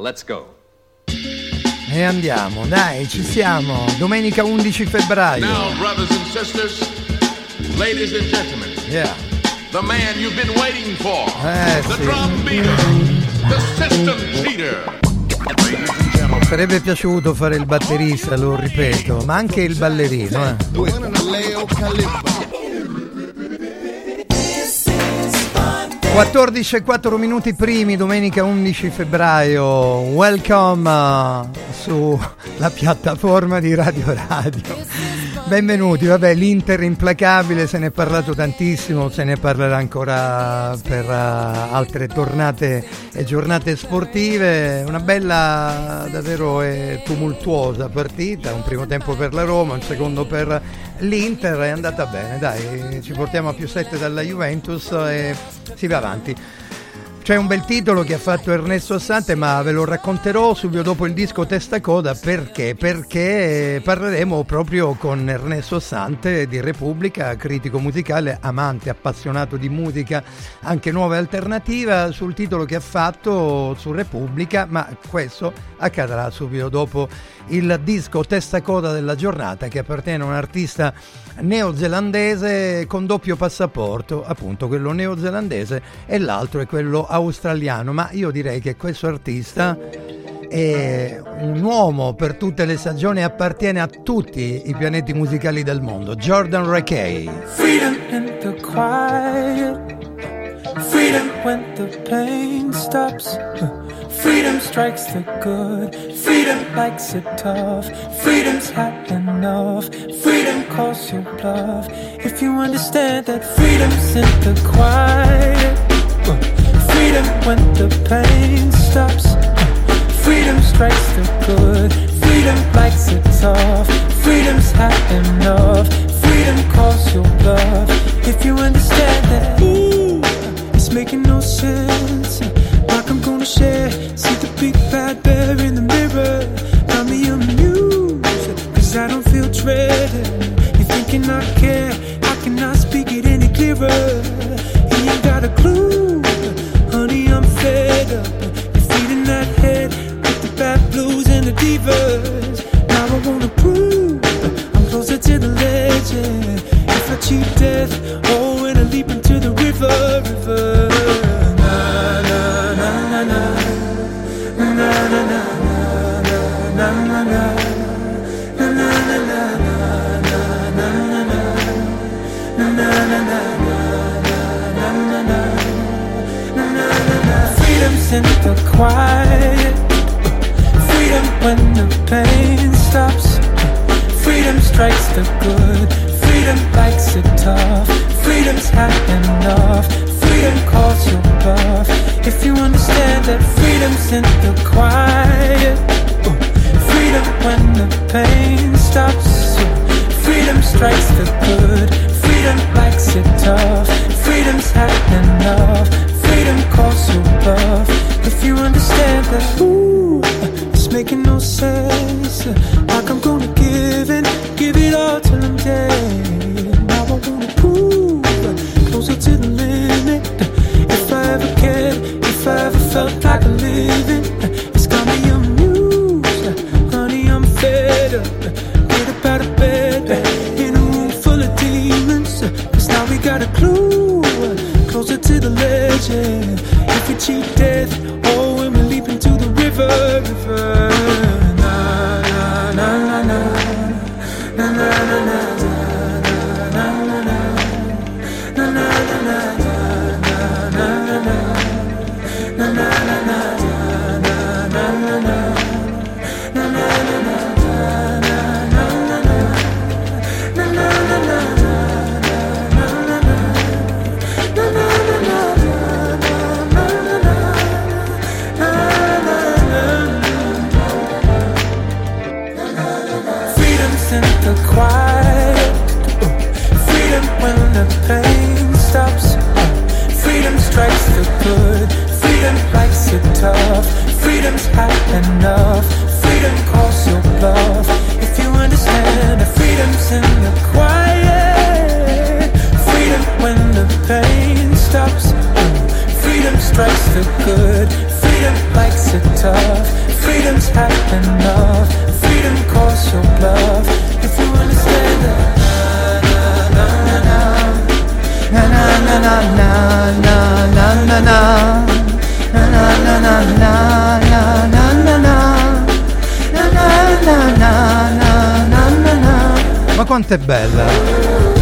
Let's go. E andiamo, dai, ci siamo. Domenica 11 febbraio. Now, brothers and sisters, ladies and gentlemen. Yeah. The man you've been waiting for. Eh, the sì. drum beater. The system cheater. Sarebbe piaciuto fare il batterista, lo ripeto, ma anche il ballerino. Eh. 14 e 4 minuti primi, domenica 11 febbraio. Welcome uh, sulla piattaforma di Radio Radio. Benvenuti, vabbè, l'Inter implacabile, se ne è parlato tantissimo, se ne parlerà ancora per uh, altre tornate e giornate sportive. Una bella, davvero tumultuosa partita, un primo tempo per la Roma, un secondo per l'Inter, è andata bene, dai, ci portiamo a più 7 dalla Juventus e si va avanti. C'è un bel titolo che ha fatto Ernesto Assante, ma ve lo racconterò subito dopo il disco Testa Coda perché? Perché parleremo proprio con Ernesto Assante di Repubblica, critico musicale, amante, appassionato di musica, anche nuova e alternativa, sul titolo che ha fatto su Repubblica, ma questo accadrà subito dopo il disco Testa Coda della giornata che appartiene a un artista neozelandese con doppio passaporto, appunto quello neozelandese e l'altro è quello australiano, ma io direi che questo artista è un uomo per tutte le stagioni, appartiene a tutti i pianeti musicali del mondo, Jordan Rekay. Freedom in the quiet. Freedom when the pain stops. Freedom strikes the good. Freedom likes it tough. Freedom's had enough. Freedom calls your bluff. If you understand that freedom's in the quiet. Freedom when the pain stops. Freedom strikes the good. Freedom likes it tough. Freedom's had enough. Freedom calls your bluff. If you understand that, ooh, it's making no sense. Like I'm gonna share. See the big bad bear in the mirror. Got me amused. Cause I don't feel dread. You thinking I care? I cannot speak it any clearer. You ain't got a clue. Honey, I'm fed up. You're feeding that head with the bad blues and the divas. Now I wanna prove I'm closer to the legend. If I cheat death, oh, and I leap into the river, river. In the quiet. Freedom when the pain stops. Freedom strikes the good. Freedom likes it tough. Freedom's had enough. Freedom calls your bluff. If you understand that freedom's in the quiet. Freedom when the pain stops. Freedom strikes the good. Freedom likes it tough. Freedom's had enough. Freedom calls your bluff. If you understand that, ooh, it's making no sense. Like I'm gonna give in, give it all till I'm dead. Now I wanna prove closer to the limit. If I ever cared, if I ever felt like a living, it's got me amused. Honey, I'm fed up. Get up out of bed in a room full of demons. Cause now we got a clue If we cheat death, oh, when we leap into the river, river. tough. Freedom's high enough. Freedom calls your bluff. If you understand, the freedom's in the quiet. Freedom when the pain stops. Freedom strikes the good. Freedom likes it tough. Freedom's high enough. Freedom calls your bluff. If you understand that. Na na na na na na na na na na na Ma quanto è bella!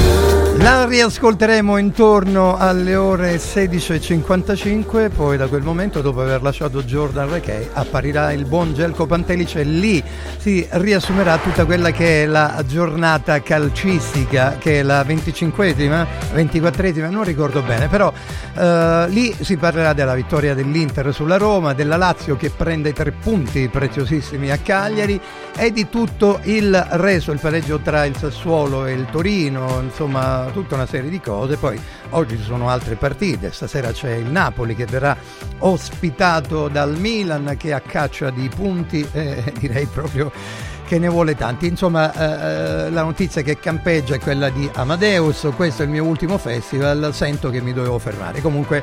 La riascolteremo intorno alle ore 16.55, poi da quel momento, dopo aver lasciato Jordan Rekay, apparirà il buon Gelco Pantelice e lì si riassumerà tutta quella che è la giornata calcistica, che è la 25esima, 24esima, non ricordo bene, però eh, lì si parlerà della vittoria dell'Inter sulla Roma, della Lazio che prende tre punti preziosissimi a Cagliari e di tutto il resto, il pareggio tra il Sassuolo e il Torino, insomma tutta una serie di cose. Poi oggi ci sono altre partite, stasera c'è il Napoli che verrà ospitato dal Milan che a caccia di punti, eh, direi proprio che ne vuole tanti. Insomma, eh, eh, la notizia che campeggia è quella di Amadeus, questo è il mio ultimo festival, sento che mi dovevo fermare. Comunque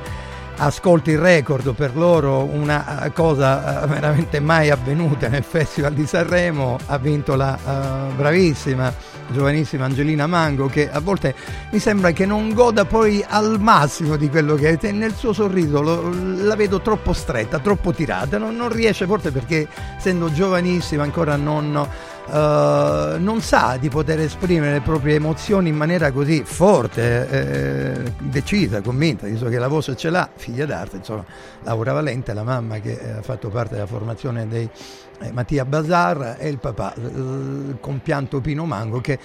ascolti il record per loro, una cosa veramente mai avvenuta nel Festival di Sanremo, ha vinto la uh, bravissima giovanissima Angelina Mango che a volte mi sembra che non goda poi al massimo di quello che è nel suo sorriso lo, la vedo troppo stretta, troppo tirata, non, non riesce forse perché essendo giovanissima ancora non Uh, non sa di poter esprimere le proprie emozioni in maniera così forte, eh, decisa, convinta, visto che la voce ce l'ha, figlia d'arte, insomma, Laura Valente, la mamma che ha fatto parte della formazione dei eh, Mattia Bazar e il papà, il eh, compianto Pino Mango, che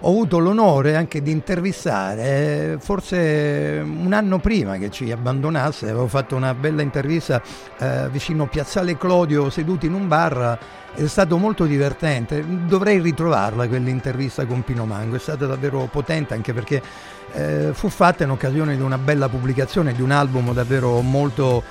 ho avuto l'onore anche di intervistare, forse un anno prima che ci abbandonasse, avevo fatto una bella intervista eh, vicino Piazzale Clodio seduti in un bar, è stato molto divertente, dovrei ritrovarla quell'intervista con Pino Mango, è stata davvero potente anche perché eh, fu fatta in occasione di una bella pubblicazione di un album davvero molto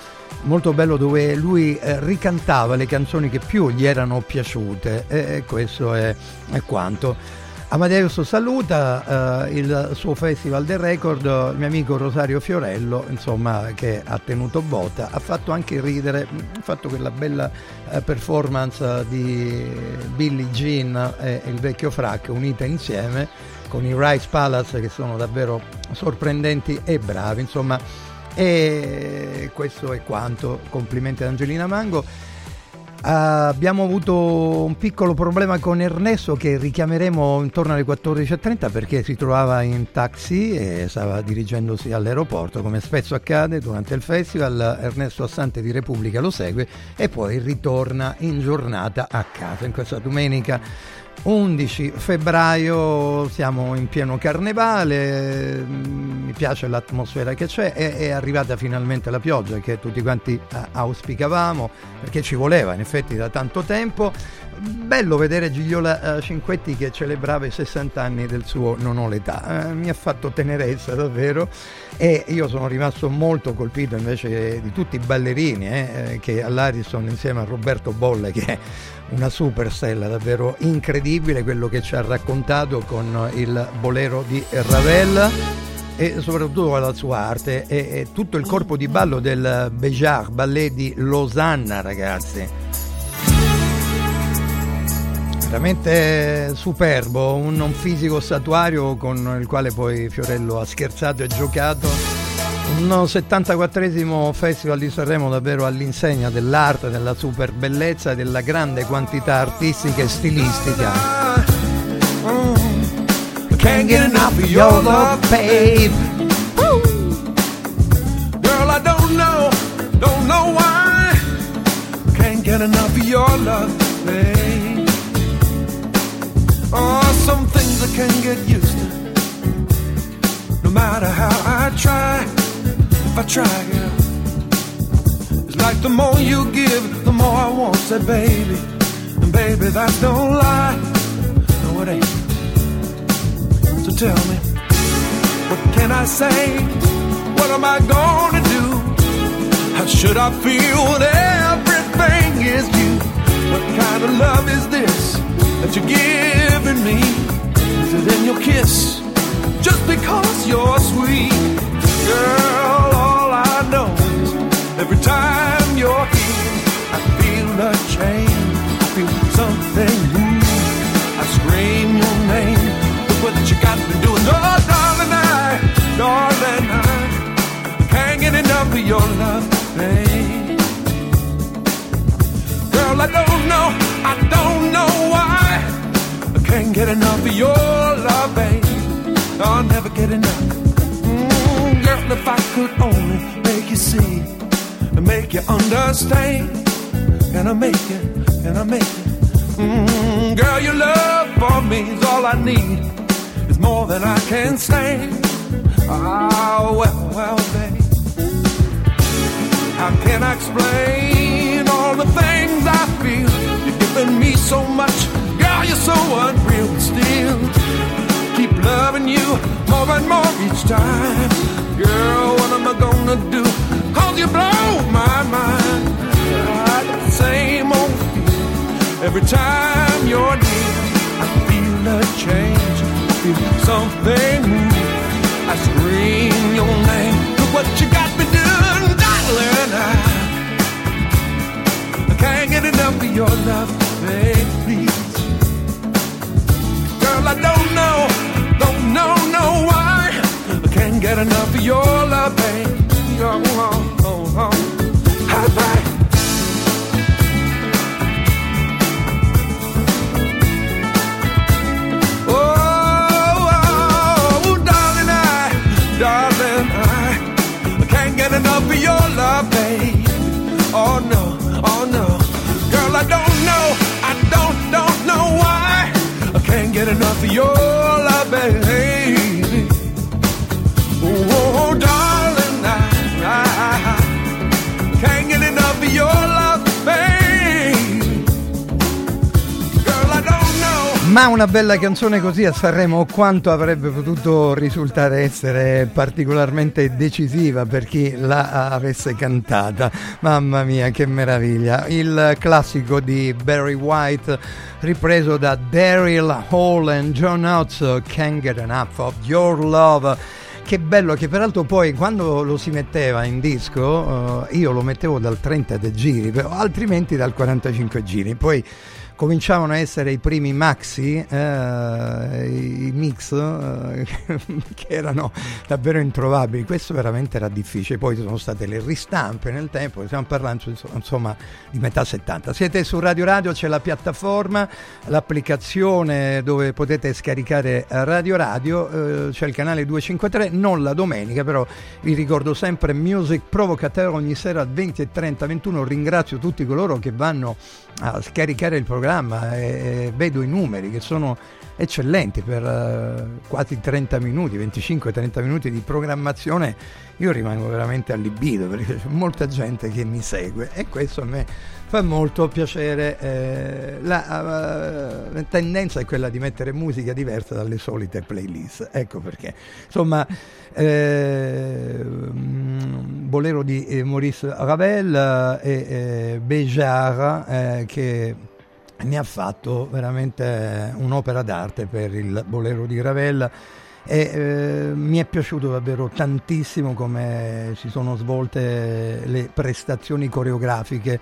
molto bello dove lui eh, ricantava le canzoni che più gli erano piaciute e questo è, è quanto. Amadeus saluta eh, il suo festival del record, il mio amico Rosario Fiorello, insomma, che ha tenuto botta, ha fatto anche ridere, ha fatto quella bella eh, performance di Billie Jean e il vecchio Frac unita insieme con i Rice Palace che sono davvero sorprendenti e bravi, insomma, e questo è quanto. Complimenti ad Angelina Mango. Uh, abbiamo avuto un piccolo problema con Ernesto che richiameremo intorno alle 14.30 perché si trovava in taxi e stava dirigendosi all'aeroporto come spesso accade durante il festival. Ernesto Assante di Repubblica lo segue e poi ritorna in giornata a casa in questa domenica 11 febbraio siamo in pieno carnevale, mm, mi piace l'atmosfera che c'è, è, è arrivata finalmente la pioggia che tutti quanti eh, auspicavamo perché ci voleva in effetti da tanto tempo. Bello vedere Gigliola eh, Cinquetti che celebrava i 60 anni del suo Non ho l'età, eh, mi ha fatto tenerezza davvero e io sono rimasto molto colpito invece di tutti i ballerini eh, che all'Ariston insieme a Roberto Bolle che una super stella davvero incredibile quello che ci ha raccontato con il bolero di Ravel e soprattutto la sua arte e, e tutto il corpo di ballo del Béjar Ballet di Losanna ragazzi. Veramente superbo un, un fisico statuario con il quale poi Fiorello ha scherzato e giocato un 74esimo Festival di Sanremo davvero all'insegna dell'arte, della super bellezza e della grande quantità artistica e stilistica. Can't get enough of your love, babe. Girl, I don't know, don't know why. Can't get enough of your love, babe. Oh, some things I can't get used to. No matter how I try. I try. It's like the more you give, the more I want. Said, baby, and baby, that's no lie. No, it ain't. So tell me, what can I say? What am I gonna do? How should I feel when everything is you? What kind of love is this that you're giving me? Is it in your kiss? Just because you're sweet, girl. Every time you're here, I feel a change. I feel something new. I scream your name. Look what you got me doing. Oh, darling, I, darling, I can't get enough of your love, babe. Girl, I don't know, I don't know why. I can't get enough of your love. love, babe. I'll never get enough. Mm, girl, if I could only make you see and make you understand, and I make it, and I make it. Mm, girl, your love for me is all I need. It's more than I can stand. Oh, well, well, babe. How can I explain all the things I feel? You've given me so much, girl, you're so unreal, still keep loving you more and more each time. Girl, what am I gonna do? Cause you blow my mind. I got the same old feeling every time you're near. I feel a change, I feel something move. I scream your name. Look what you got me doing, darling. I, I can't get enough of your love, baby. Please. Girl, I don't know, don't know, know why. I can't get enough of your love, baby. Can't get enough of your Ma una bella canzone così a Sanremo quanto avrebbe potuto risultare essere particolarmente decisiva per chi la avesse cantata. Mamma mia, che meraviglia! Il classico di Barry White ripreso da Daryl Hall e John Oates, Can't Get Enough of Your Love. Che bello che peraltro poi quando lo si metteva in disco eh, io lo mettevo dal 30 de giri, altrimenti dal 45 giri. Poi cominciavano a essere i primi maxi, eh, i mix eh, che erano davvero introvabili. Questo veramente era difficile. Poi sono state le ristampe nel tempo, stiamo parlando insomma di metà 70. Siete su Radio Radio, c'è la piattaforma, l'applicazione dove potete scaricare Radio Radio, eh, c'è il canale 253, non la domenica, però vi ricordo sempre Music Provocateur ogni sera 20 e 30, 21. Ringrazio tutti coloro che vanno a scaricare il programma e, e vedo i numeri che sono eccellenti per uh, quasi 30 minuti, 25-30 minuti di programmazione, io rimango veramente allibito perché c'è molta gente che mi segue e questo a me fa molto piacere. Eh, la uh, tendenza è quella di mettere musica diversa dalle solite playlist, ecco perché. Insomma, eh, Bolero di eh, Maurice Ravel e eh, Béjart eh, che ne ha fatto veramente un'opera d'arte per il Bolero di Ravel e eh, mi è piaciuto davvero tantissimo come si sono svolte le prestazioni coreografiche.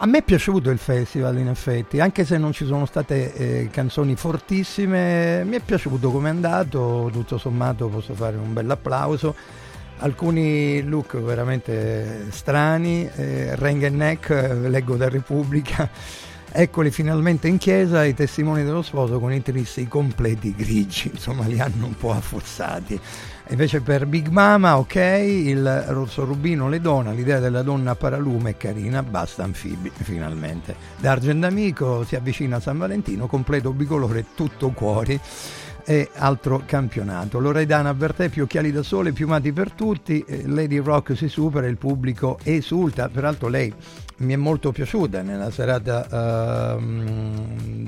A me è piaciuto il festival in effetti, anche se non ci sono state eh, canzoni fortissime, mi è piaciuto come è andato, tutto sommato posso fare un bel applauso. Alcuni look veramente strani, eh, e Neck, leggo da Repubblica, Eccoli finalmente in chiesa i testimoni dello sposo con i trissi completi grigi, insomma li hanno un po' affossati. Invece per Big Mama, ok, il rosso rubino le dona, l'idea della donna paralume è carina, basta anfibi finalmente. D'Argent Amico si avvicina a San Valentino, completo bicolore tutto cuori e altro campionato. Loredana avverte più occhiali da sole, piumati per tutti, Lady Rock si supera, il pubblico esulta, peraltro lei mi è molto piaciuta nella serata uh,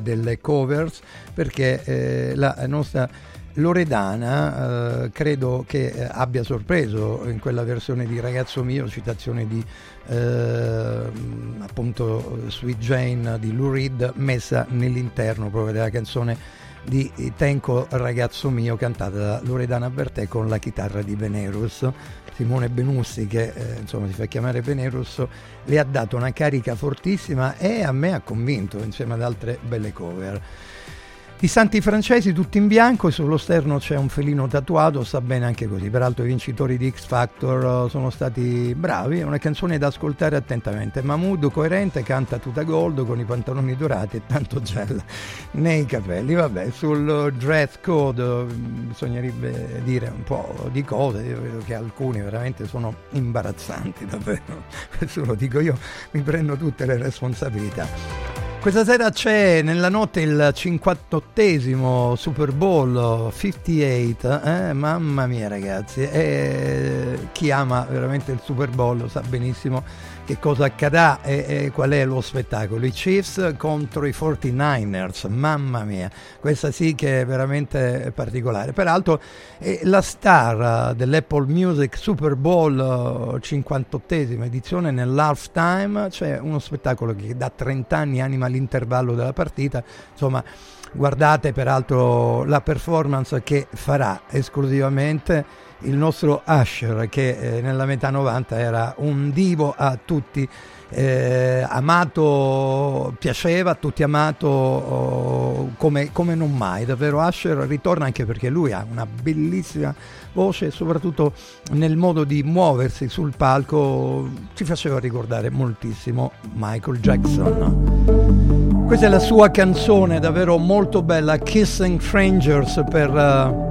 delle covers perché eh, la nostra Loredana uh, credo che abbia sorpreso in quella versione di Ragazzo mio, citazione di uh, appunto Sweet Jane di Lou Reed messa nell'interno proprio della canzone di Tenco Ragazzo mio cantata da Loredana Bertè con la chitarra di Venerus Simone Benussi che eh, insomma si fa chiamare Venerus le ha dato una carica fortissima e a me ha convinto insieme ad altre belle cover di santi francesi tutti in bianco e sullo sterno c'è un felino tatuato, sta bene anche così. Peraltro i vincitori di X Factor eh, sono stati bravi, è una canzone da ascoltare attentamente. Mahmood coerente canta tuta gold con i pantaloni dorati e tanto gel nei capelli. Vabbè, sul dress code mm, bisognerebbe dire un po' di cose, io vedo che alcuni veramente sono imbarazzanti davvero. Questo lo dico io, mi prendo tutte le responsabilità. Questa sera c'è nella notte il 58esimo Super Bowl 58, eh? mamma mia ragazzi, eh, chi ama veramente il Super Bowl sa benissimo che cosa accadrà e, e, qual è lo spettacolo. I Chiefs contro i 49ers, mamma mia, questa sì che è veramente particolare. Peraltro è la star dell'Apple Music Super Bowl 58esima edizione nell'halftime, c'è uno spettacolo che da 30 anni anima l'intervallo della partita, insomma guardate peraltro la performance che farà esclusivamente il nostro Usher che eh, nella metà 90 era un divo a tutti eh, amato, piaceva a tutti amato oh, come, come, non mai, davvero Usher ritorna anche perché lui ha una bellissima voce soprattutto nel modo di muoversi sul palco ci faceva ricordare moltissimo Michael Jackson. Questa è la sua canzone davvero molto bella, Kissing Strangers per... Uh,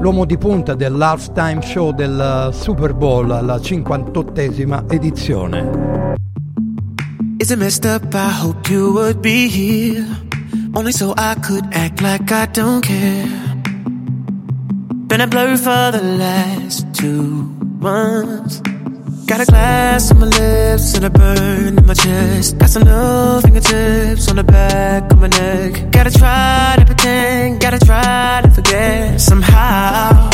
l'uomo di punta dell'halftime show del Super Bowl alla 58esima edizione. Is it messed up? I hope you would be here. Only so I could act like I don't care. Been a blur for the last two months. Got a glass on my lips and a burn in my chest. Got some new fingertips on the back of my neck. Gotta try to pretend, gotta try to forget somehow.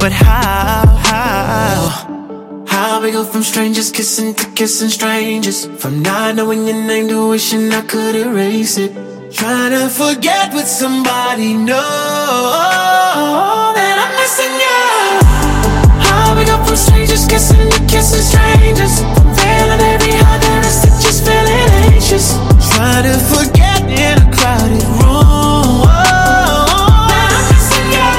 But how, how? How we go from strangers kissing to kissing strangers? From not knowing your name to wishing I could erase it. Trying to forget with somebody, know that I'm missing you. How we go from strangers kissing to kissing strangers. Failing every heart there is just feeling anxious. Trying to forget in a crowded room. Now I'm missing you.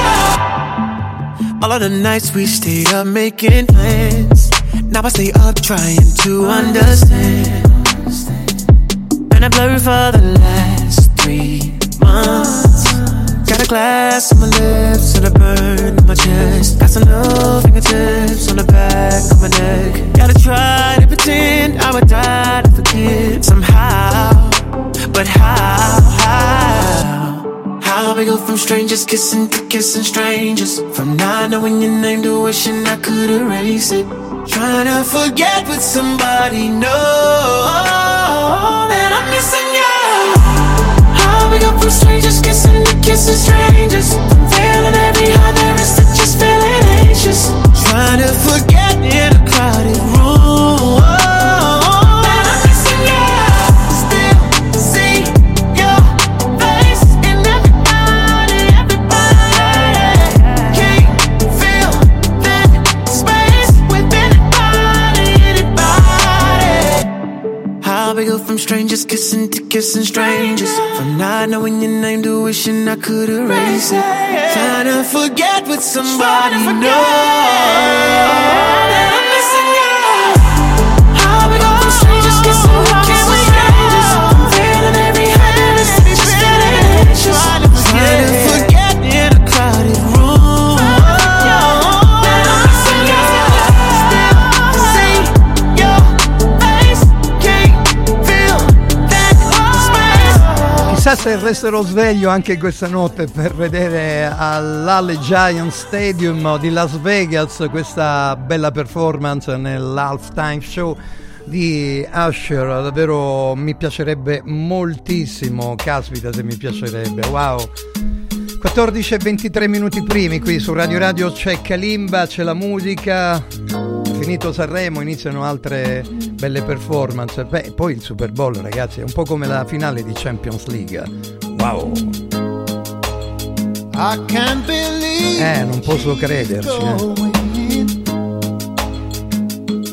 All of the nights we stayed up making plans. Now I stay up trying to understand. Been a blur for the last three months Got a glass on my lips and a burn in my chest. Got some new fingertips on the back of my neck. Gotta try to pretend I would die to forget somehow. But how, how? How we go from strangers kissing to kissing strangers? From not knowing your name to wishing I could erase it. Trying to forget with somebody, know that I'm missing you. We go from strangers kissing to kissing strangers. Feeling every heart there is just feeling anxious. Trying to forget strangers kissing to kissing strangers. From not knowing your name to wishing I could erase it. Trying to forget with somebody new. That I'm missing you. How we go from strangers kissing to kissing strangers. Feeling every hand just feeling anxious. Trying to forget Chissà se resterò sveglio anche questa notte per vedere all'Ale Giant Stadium di Las Vegas questa bella performance nell'halftime show di Usher. Davvero mi piacerebbe moltissimo. Caspita, se mi piacerebbe. Wow. 14 e 23 minuti primi qui su Radio Radio c'è Kalimba, c'è la musica. Finito Sanremo, iniziano altre belle performance. Beh, poi il Super Bowl, ragazzi, è un po' come la finale di Champions League. Wow. Eh, non posso crederci. eh.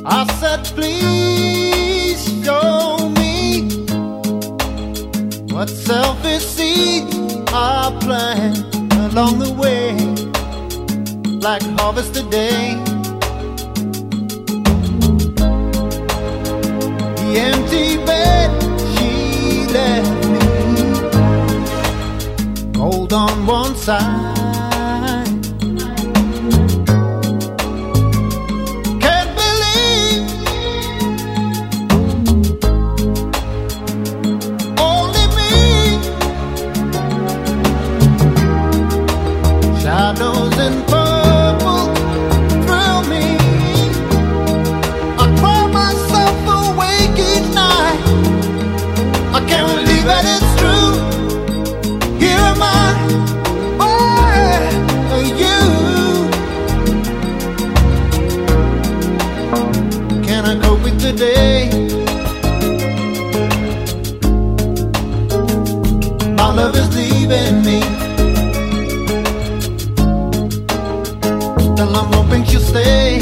I said, please show me what selfish seed I I plant along the way, like harvest today. Side. Leaving me. Still, I'm hoping she'll stay.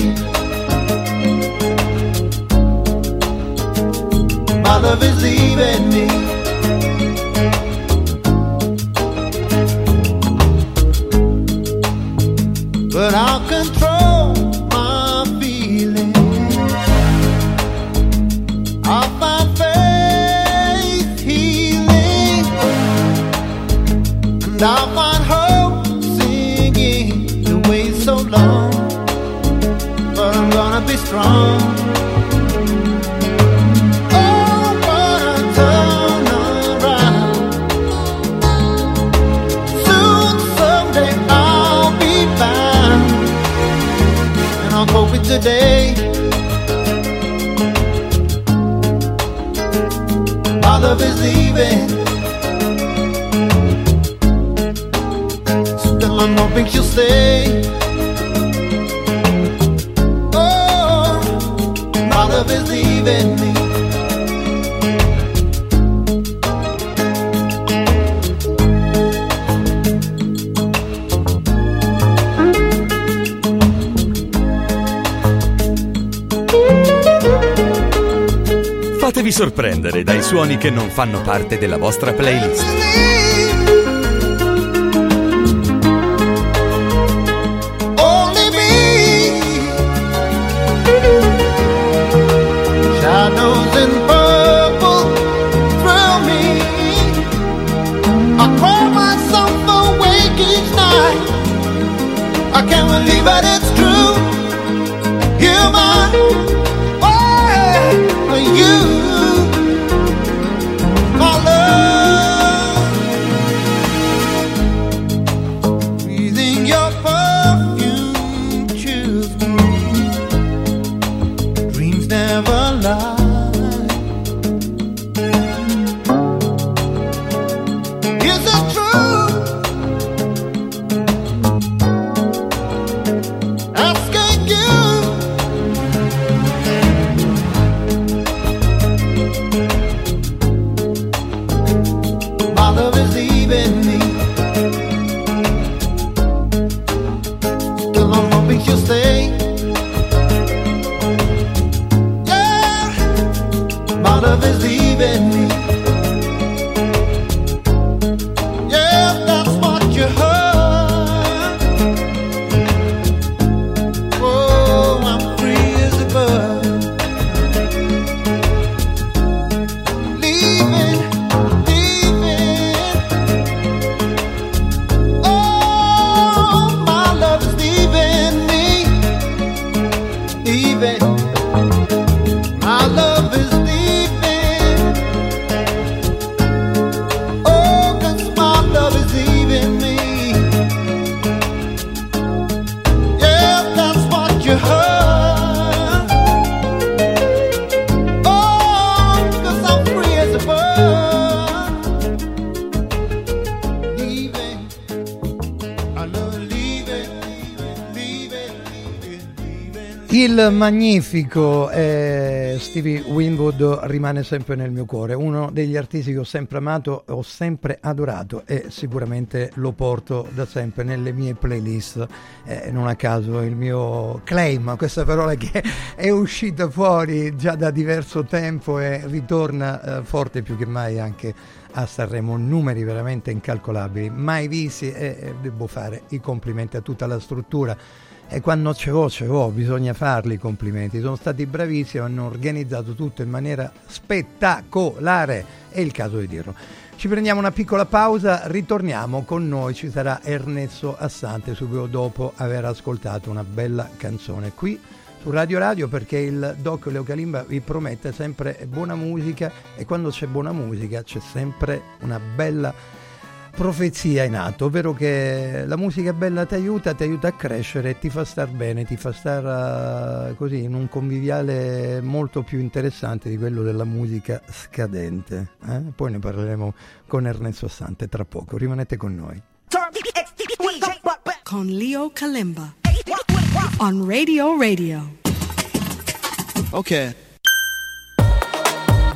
My love is leaving me. And I'll find hope singing the way so long. But I'm gonna be strong. Oh, but I turn around. Soon, someday I'll be found. And I'll cope with today. My love is leaving. I'm hoping she'll stay. Oh, my love is leaving me. Fatevi sorprendere dai suoni che non fanno parte della vostra playlist. I magnifico e Stevie Winwood rimane sempre nel mio cuore, uno degli artisti che ho sempre amato, ho sempre adorato e sicuramente lo porto da sempre nelle mie playlist. Eh, non a caso il mio claim, questa parola che è uscita fuori già da diverso tempo e ritorna eh, forte più che mai anche a Sanremo, numeri veramente incalcolabili, mai visti e devo fare i complimenti a tutta la struttura e quando ce l'ho, ce l'ho, bisogna farli i complimenti. Sono stati bravissimi, hanno organizzato tutto in maniera spettacolare, è il caso di dirlo. Ci prendiamo una piccola pausa, ritorniamo con noi, ci sarà Ernesto Assante subito dopo aver ascoltato una bella canzone qui su Radio Radio perché il Doc Leo Calimba vi promette sempre buona musica e quando c'è buona musica c'è sempre una bella profezia in atto, ovvero che la musica bella ti aiuta, ti aiuta a crescere, ti fa star bene, ti fa star uh, così in un conviviale molto più interessante di quello della musica scadente. Eh? Poi ne parleremo con Ernesto Sante tra poco, rimanete con noi. Con Leo Kalimba on Radio Radio. Ok.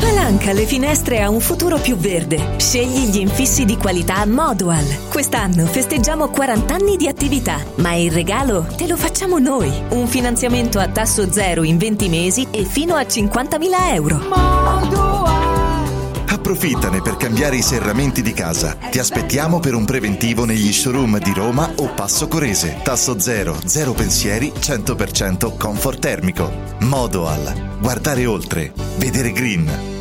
Spalanca le finestre a un futuro più verde. Scegli gli infissi di qualità Modual. Quest'anno festeggiamo 40 anni di attività, ma il regalo te lo facciamo noi. Un finanziamento a tasso zero in 20 mesi e fino a 50.000 euro. Approfittane per cambiare i serramenti di casa. Ti aspettiamo per un preventivo negli showroom di Roma o Passo Corese. Tasso zero, zero pensieri, 100% comfort termico. Modoal. Guardare oltre. Vedere green.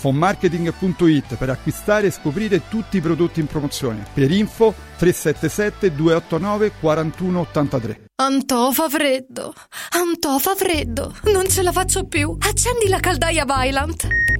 fonmarketing.it per acquistare e scoprire tutti i prodotti in promozione. Per info 377 289 4183. Antò fa freddo, Antò fa freddo, non ce la faccio più. Accendi la caldaia Vylant.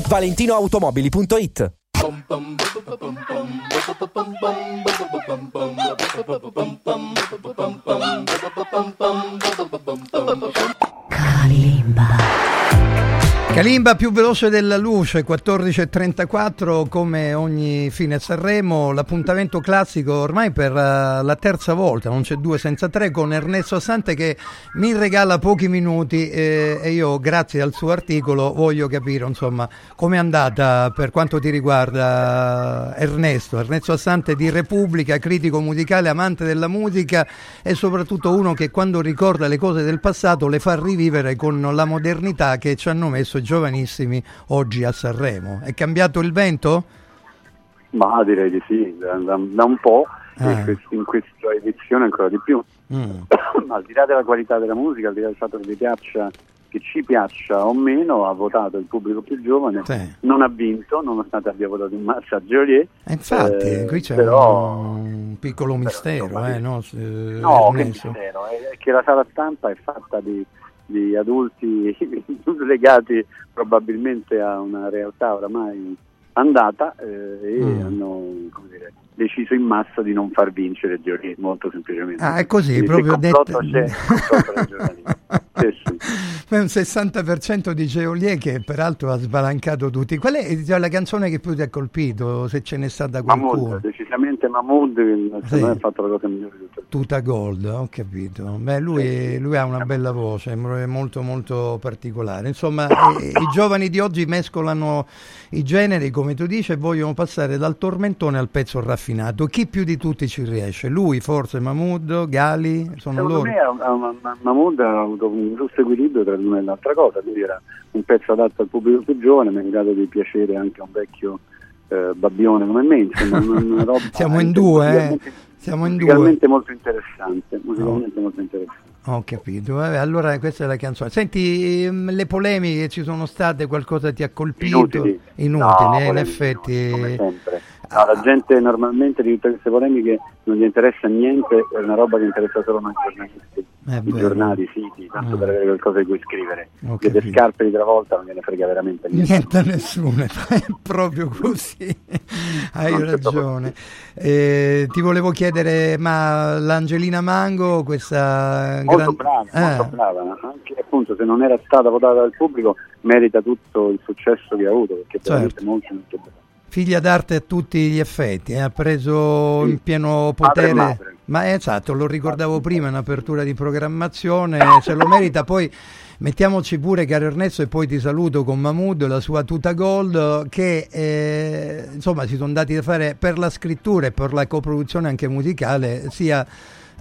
ValentinoAutomobili.it Kalimba più veloce della luce, 14.34 come ogni fine Sanremo, l'appuntamento classico ormai per uh, la terza volta, non c'è due senza tre, con Ernesto Assante che mi regala pochi minuti eh, e io grazie al suo articolo voglio capire insomma com'è andata per quanto ti riguarda Ernesto, Ernesto Assante di Repubblica, critico musicale, amante della musica e soprattutto uno che quando ricorda le cose del passato le fa rivivere con la modernità che ci hanno messo giovanissimi oggi a Sanremo. È cambiato il vento? Ma direi di sì, da, da- un po', Eh. in, quest- in questa edizione ancora di più. Mm. Ma al di là della qualità della musica, al di là del fatto che vi piaccia, che ci piaccia o meno, ha votato il pubblico più giovane, Sì. non ha vinto, nonostante abbia votato in massa a Joliet. E infatti, Eh, qui c'è però, un piccolo mistero, eh, no? No, che mistero, è che la sala stampa è fatta di, di adulti legati probabilmente a una realtà oramai andata eh, e Mm. hanno come dire, deciso in massa di non far vincere Giorgi, molto semplicemente. Ah, è così, Quindi proprio detto. c'è, giornalismo. Un 60% di Geolier che peraltro ha sbalancato tutti. Qual è diciamo, la canzone che più ti ha colpito, se ce n'è stata qualcuno? Mahmood, decisamente Mahmood secondo Sì. me ha fatto la cosa migliore di tutte. Tuta Gold, ho capito. Beh, lui, lui ha una bella voce, è molto molto particolare. Insomma, i, i giovani di oggi mescolano i generi, come tu dici, e vogliono passare dal tormentone al pezzo raffinato. Chi più di tutti ci riesce? Lui, forse, Mahmood, Gali, sono Secondo loro. me ha- ha- Ma- Mahmood ha avuto un giusto equilibrio tra l'una e l'altra cosa, quindi era un pezzo adatto al pubblico più giovane, ma in grado di piacere anche a un vecchio eh, babbione come me, insomma, una, roba Siamo in due, eh. Siamo in due. musicalmente molto interessante, musicalmente molto interessante. Ho capito, vabbè, allora questa è la canzone. Senti, ehm, le polemiche che ci sono state, qualcosa ti ha colpito? Inutili. Inutili, No, eh, in effetti. come sempre. No, la gente normalmente di tutte queste polemiche non gli interessa niente, è una roba che interessa solo noi giornalisti, È i giornali, i siti, tanto Mm. per avere qualcosa di cui scrivere. Ho Delle scarpe di travolta non gliene frega veramente niente. Niente a nessuno, è proprio così, hai Non ragione. Eh, ti volevo chiedere, ma l'Angelina Mango, questa Molto gran- brava, molto Eh, brava, anche appunto se non era stata votata dal pubblico merita tutto il successo che ha avuto, perché è veramente Certo. molto molto brava. Figlia d'arte a tutti gli effetti, eh, ha preso in pieno potere. madre. Ma è esatto, lo ricordavo prima in apertura di programmazione, se lo merita poi. Mettiamoci pure, caro Ernesto, e poi ti saluto con Mahmood, la sua tuta gold, che eh, insomma si sono dati da fare per la scrittura e per la coproduzione anche musicale, sia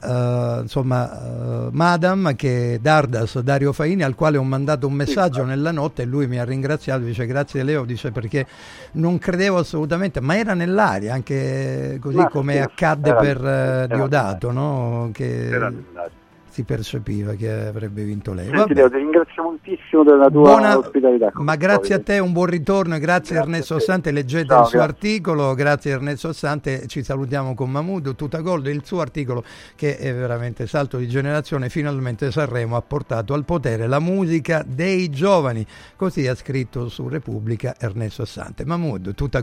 eh, insomma, eh, Madam che Dardas, Dario Faini, al quale ho mandato un messaggio nella notte e lui mi ha ringraziato, dice grazie Leo, dice perché non credevo assolutamente, ma era nell'aria, anche così Ma come sì, accadde era- per era Diodato, no? che Era nell'aria. Si percepiva che avrebbe vinto lei. Senti. Leo, ti ringrazio moltissimo della tua Buona- ospitalità. Ma grazie a te, un buon ritorno e grazie, a Ernesto Assante. Leggete Ciao, il suo grazie. articolo, grazie Ernesto Assante. Ci salutiamo con Mahmood, Tuta Gold. Il suo articolo, che è veramente salto di generazione, finalmente Sanremo ha portato al potere la musica dei giovani. Così ha scritto su Repubblica Ernesto Assante. Mahmood, Tuta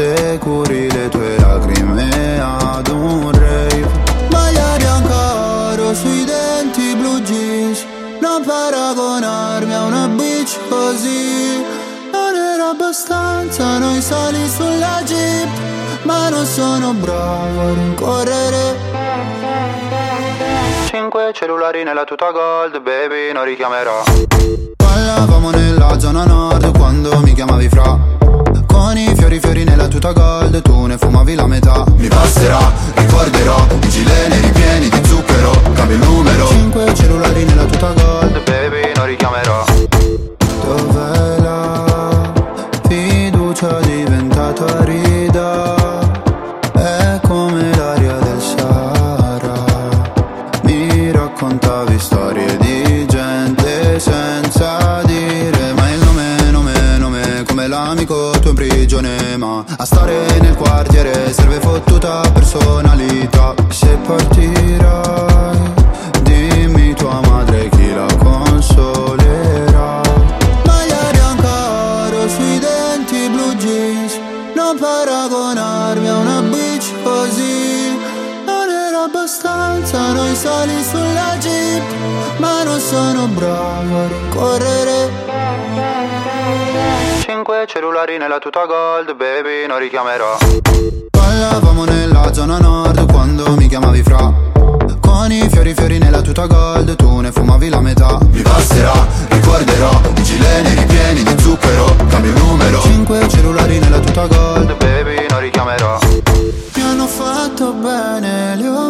Se curi le tue lacrime ad un rave. Maglia bianca oro sui denti blu jeans Non paragonarmi a una bitch così. Non era abbastanza noi sali sulla jeep Ma non sono bravo a rincorrere. Cinque cellulari nella tuta gold, baby, non richiamerò. Ballavamo nella zona nord quando mi chiamavi fra Con i fiori fiori nella tuta gold, tu ne fumavi la metà. Mi passerà, ricorderò, i gileni ripieni di zucchero. Cambio il numero. Cinque cellulari nella tuta gold, baby, non richiamerò fottuta personalità. Se partirai Cinque cellulari nella tuta gold, baby, non richiamerò. Ballavamo nella zona nord quando mi chiamavi fra. Con i fiori fiori nella tuta gold, tu ne fumavi la metà. Mi passerà, ricorderò, i gileni ripieni di zucchero Cambio numero. Cinque cellulari nella tuta gold, baby, non richiamerò. Mi hanno fatto bene le offese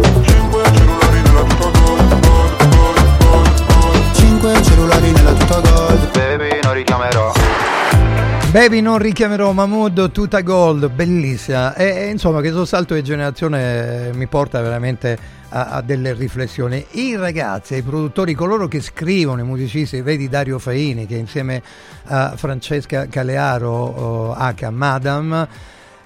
Cinque cellulari nella tuta gold Baby non richiamerò Baby non richiamerò Mahmood tuta gold, bellissima e, e insomma questo salto di generazione mi porta veramente a, a, delle riflessioni. I ragazzi, i produttori, coloro che scrivono, i musicisti, vedi Dario Faini che insieme a Francesca Calearo, H. Madam,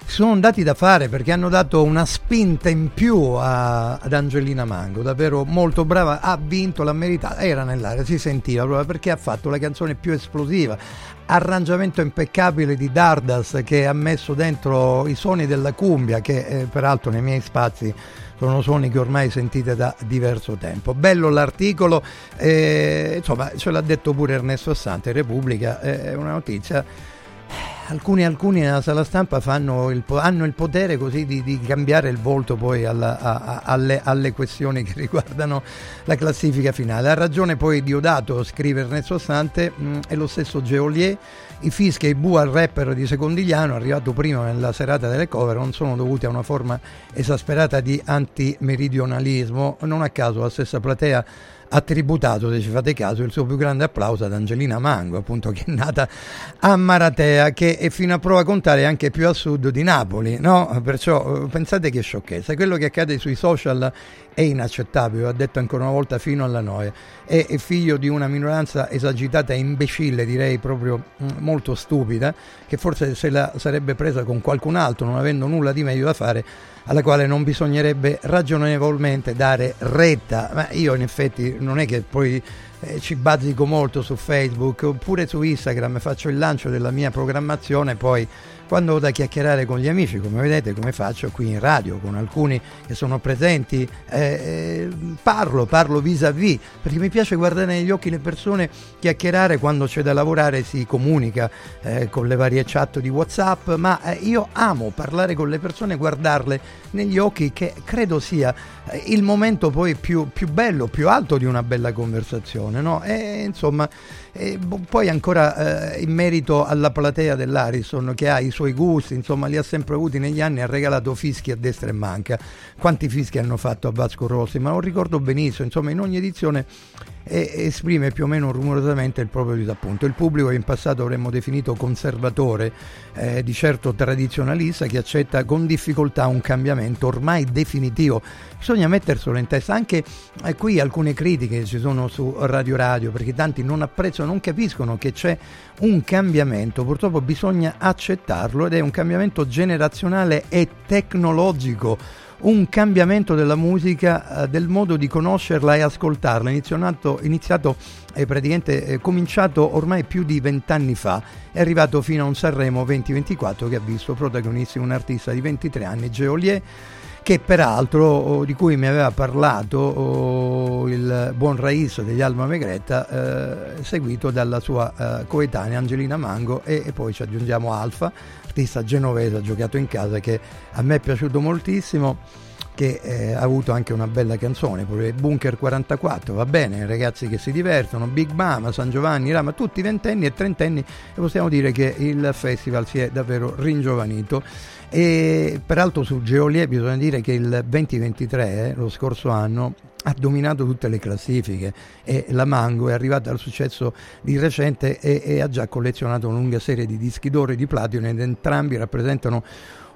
sono dati da fare perché hanno dato una spinta in più a, ad Angelina Mango, davvero molto brava, ha vinto, l'ha meritata, era nell'aria, si sentiva proprio perché ha fatto la canzone più esplosiva, arrangiamento impeccabile di Dardas che ha messo dentro i suoni della cumbia che eh, peraltro nei miei spazi sono suoni che ormai sentite da diverso tempo. Bello l'articolo, eh, insomma ce l'ha detto pure Ernesto Assante, Repubblica, eh, è una notizia alcuni, alcuni nella sala stampa il, hanno il potere così di, di, cambiare il volto poi alla, a, a, alle, alle, questioni che riguardano la classifica finale. Ha ragione poi Diodato, scrive Ernesto Sante, mh, è lo stesso Geolier. I fischi e i bu al rapper di Secondigliano, arrivato prima nella serata delle cover, non sono dovuti a una forma esasperata di antimeridionalismo. Non a caso la stessa platea ha tributato, se ci fate caso, il suo più grande applauso ad Angelina Mango, appunto che è nata a Maratea, che è fino a prova contraria anche più a sud di Napoli, no? Perciò pensate che sciocchezza, quello che accade sui social è inaccettabile, ha detto ancora una volta fino alla noia, è, figlio di una minoranza esagitata e imbecille, direi proprio mh, molto stupida, che forse se la sarebbe presa con qualcun altro, non avendo nulla di meglio da fare, alla quale non bisognerebbe ragionevolmente dare retta. Ma io in effetti non è che poi eh, ci bazzico molto su Facebook oppure su Instagram, faccio il lancio della mia programmazione, poi quando ho da chiacchierare con gli amici, come vedete, come faccio qui in radio, con alcuni che sono presenti, eh, parlo, parlo vis-à-vis, perché mi piace guardare negli occhi le persone, chiacchierare quando c'è da lavorare, si comunica eh, con le varie chat di WhatsApp, ma eh, io amo parlare con le persone, guardarle negli occhi, che credo sia eh, il momento poi più, più bello, più alto di una bella conversazione, no? E insomma E poi ancora eh, in merito alla platea dell'Arison che ha i suoi gusti, insomma li ha sempre avuti negli anni, ha regalato fischi a destra e manca. Quanti fischi hanno fatto a Vasco Rossi? Ma lo ricordo benissimo, insomma in ogni edizione e esprime più o meno rumorosamente il proprio disappunto. Il pubblico che in passato avremmo definito conservatore, eh, di certo tradizionalista, che accetta con difficoltà un cambiamento ormai definitivo. Bisogna metterselo in testa. Anche eh, qui alcune critiche ci sono su Radio Radio, perché tanti non apprezzano, non capiscono che c'è un cambiamento. Purtroppo bisogna accettarlo ed è un cambiamento generazionale e tecnologico un cambiamento della musica, eh, del modo di conoscerla e ascoltarla, iniziato, iniziato e praticamente eh, cominciato ormai più di vent'anni fa, è arrivato fino a un Sanremo 2024 che ha visto protagonisti un artista di 23 anni, Geolier, che peraltro di cui mi aveva parlato il buon Raiz degli Alma Megretta, eh, seguito dalla sua eh, coetanea Angelina Mango e, poi ci aggiungiamo Alfa, artista genovese, giocato in casa che a me è piaciuto moltissimo che eh, ha avuto anche una bella canzone, pure Bunker 44, va bene, ragazzi che si divertono, Big Mama, San Giovanni, Rama, tutti ventenni e trentenni e possiamo dire che il festival si è davvero ringiovanito e peraltro su Geolier bisogna dire che il 2023, eh, lo scorso anno, ha dominato tutte le classifiche e la Mango è arrivata al successo di recente e, e ha già collezionato una lunga serie di dischi d'oro e di platino ed entrambi rappresentano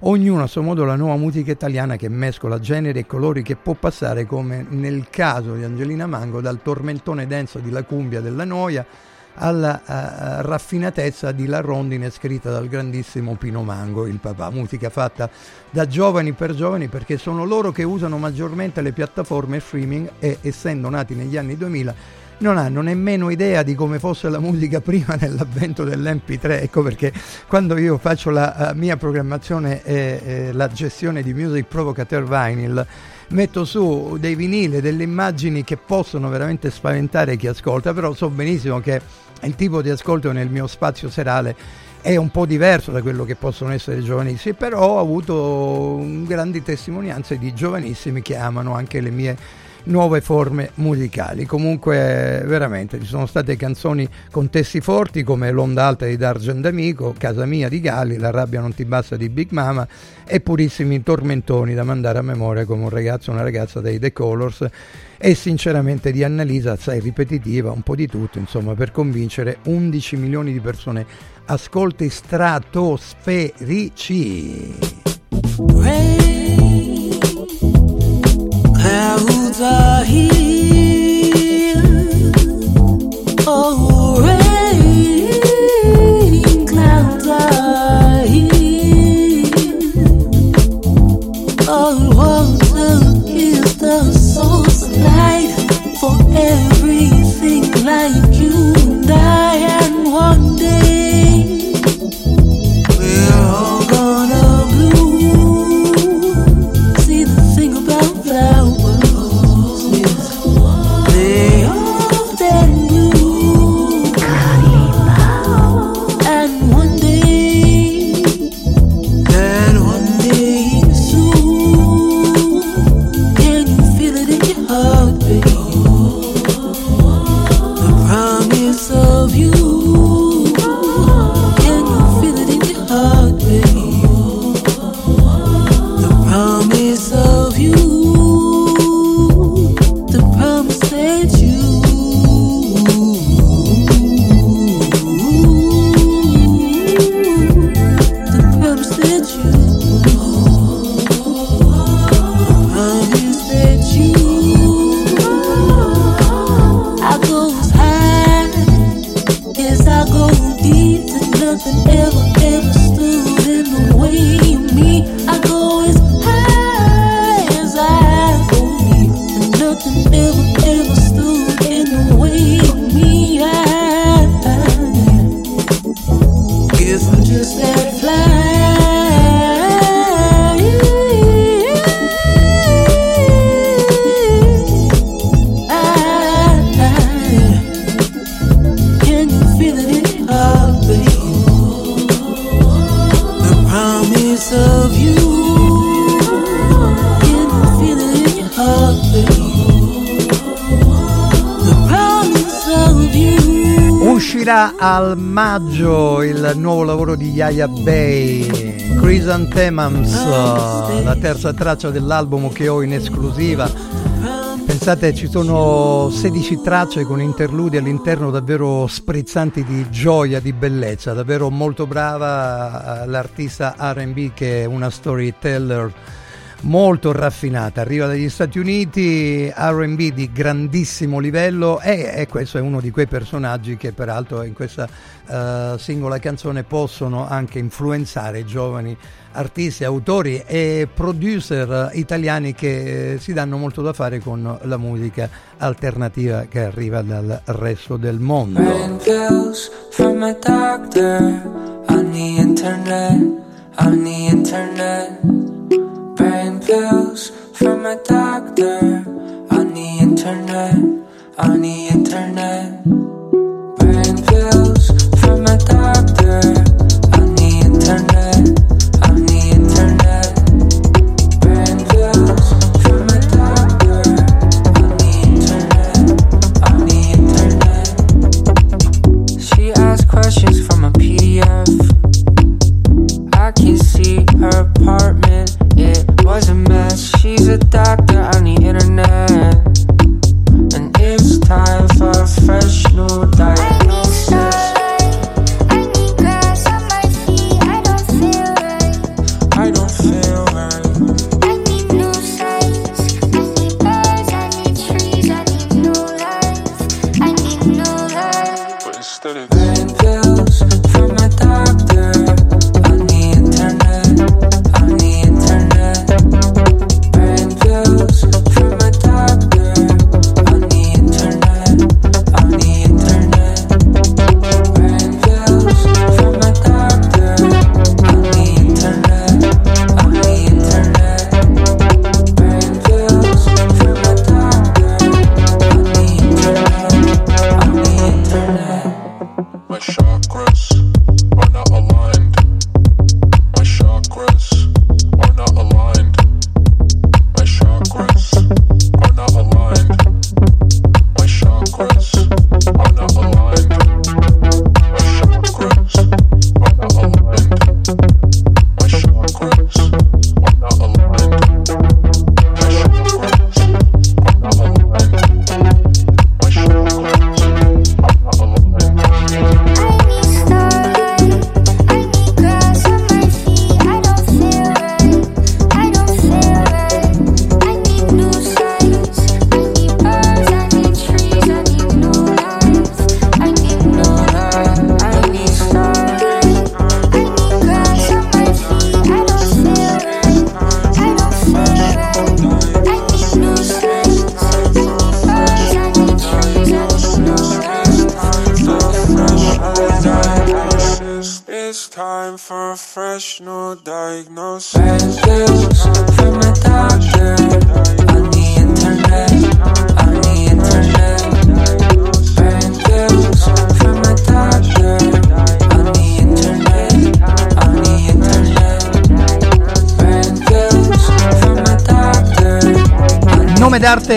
ognuno a suo modo la nuova musica italiana che mescola generi e colori che può passare come nel caso di Angelina Mango dal tormentone denso di La cumbia della noia alla uh, raffinatezza di La rondine scritta dal grandissimo Pino Mango, il papà, musica fatta da giovani per giovani perché sono loro che usano maggiormente le piattaforme streaming e essendo nati negli anni 2000 non hanno nemmeno idea di come fosse la musica prima dell'avvento dell'MP3, ecco perché quando io faccio la uh, mia programmazione e eh, la gestione di Music Provocateur Vinyl metto su dei vinili, delle immagini che possono veramente spaventare chi ascolta, però so benissimo che il tipo di ascolto nel mio spazio serale è un po' diverso da quello che possono essere giovanissimi, però ho avuto grandi testimonianze di giovanissimi che amano anche le mie nuove forme musicali. Comunque veramente ci sono state canzoni con testi forti come L'onda alta di D'Argent Amico, Casa mia di Gali, La rabbia non ti basta di Big Mama e purissimi tormentoni da mandare a memoria come un ragazzo o una ragazza dei The Colors e sinceramente di Annalisa assai ripetitiva, un po' di tutto, insomma, per convincere 11 milioni di persone ascolti stratosferici. Rain, Oh, water is the source of light for everything maggio il nuovo lavoro di Yaya Bay, Chrysanthemums, la terza traccia dell'album che ho in esclusiva. Pensate, ci sono 16 tracce con interludi all'interno davvero sprezzanti di gioia, di bellezza, davvero molto brava l'artista RB che è una storyteller molto raffinata, arriva dagli Stati Uniti, RB di grandissimo livello e, e, questo è uno di quei personaggi che peraltro in questa uh, singola canzone possono anche influenzare i giovani artisti, autori e producer italiani che eh, si danno molto da fare con la musica alternativa che arriva dal resto del mondo. Brain pills from a doctor on the internet, on the internet. Brain pills from a doctor on the internet, on the internet. Brain pills from a doctor on the internet, on the internet. She asked questions from a PDF. I can see her apartment was a mess. She's a doctor on the internet. And it's time for a fresh new diagnosis.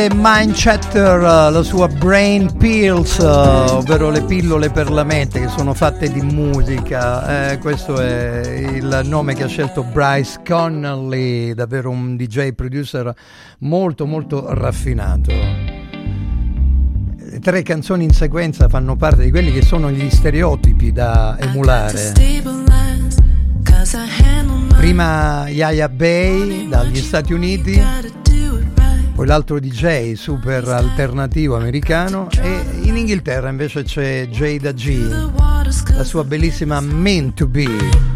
D'arte Mind Chatter, uh, la sua Brain Pills, uh, ovvero le pillole per la mente che sono fatte di musica. Eh, questo è il nome che ha scelto Bryce Connolly, davvero un DJ producer molto molto raffinato. Tre canzoni in sequenza fanno parte di quelli che sono gli stereotipi da emulare. Prima Yaya Bay dagli Stati Uniti, poi l'altro DJ super alternativo americano e in Inghilterra invece c'è Jada G, la sua bellissima Meant to Be.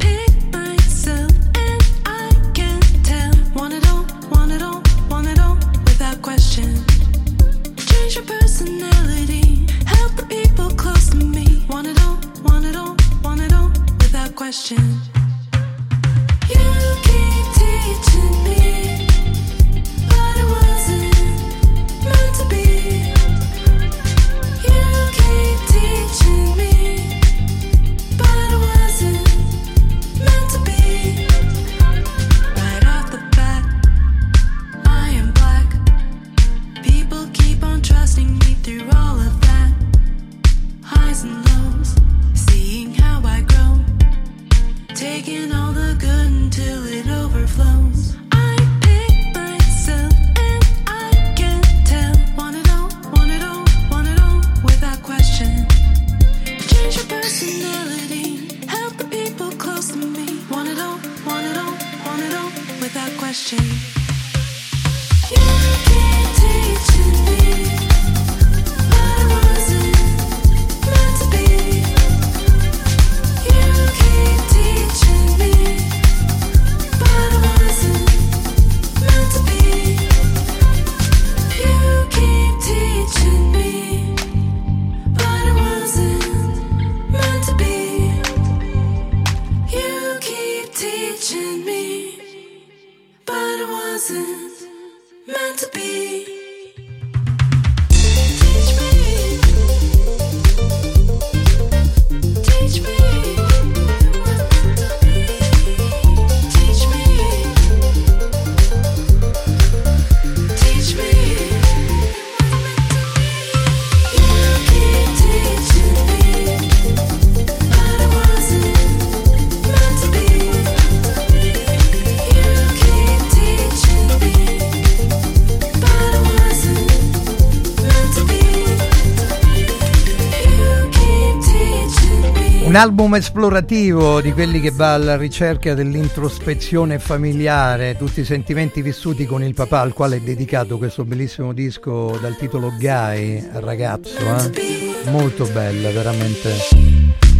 Album esplorativo di quelli che va alla ricerca dell'introspezione familiare, tutti i sentimenti vissuti con il papà al quale è dedicato questo bellissimo disco dal titolo Guy, ragazzo, eh? molto bella, veramente.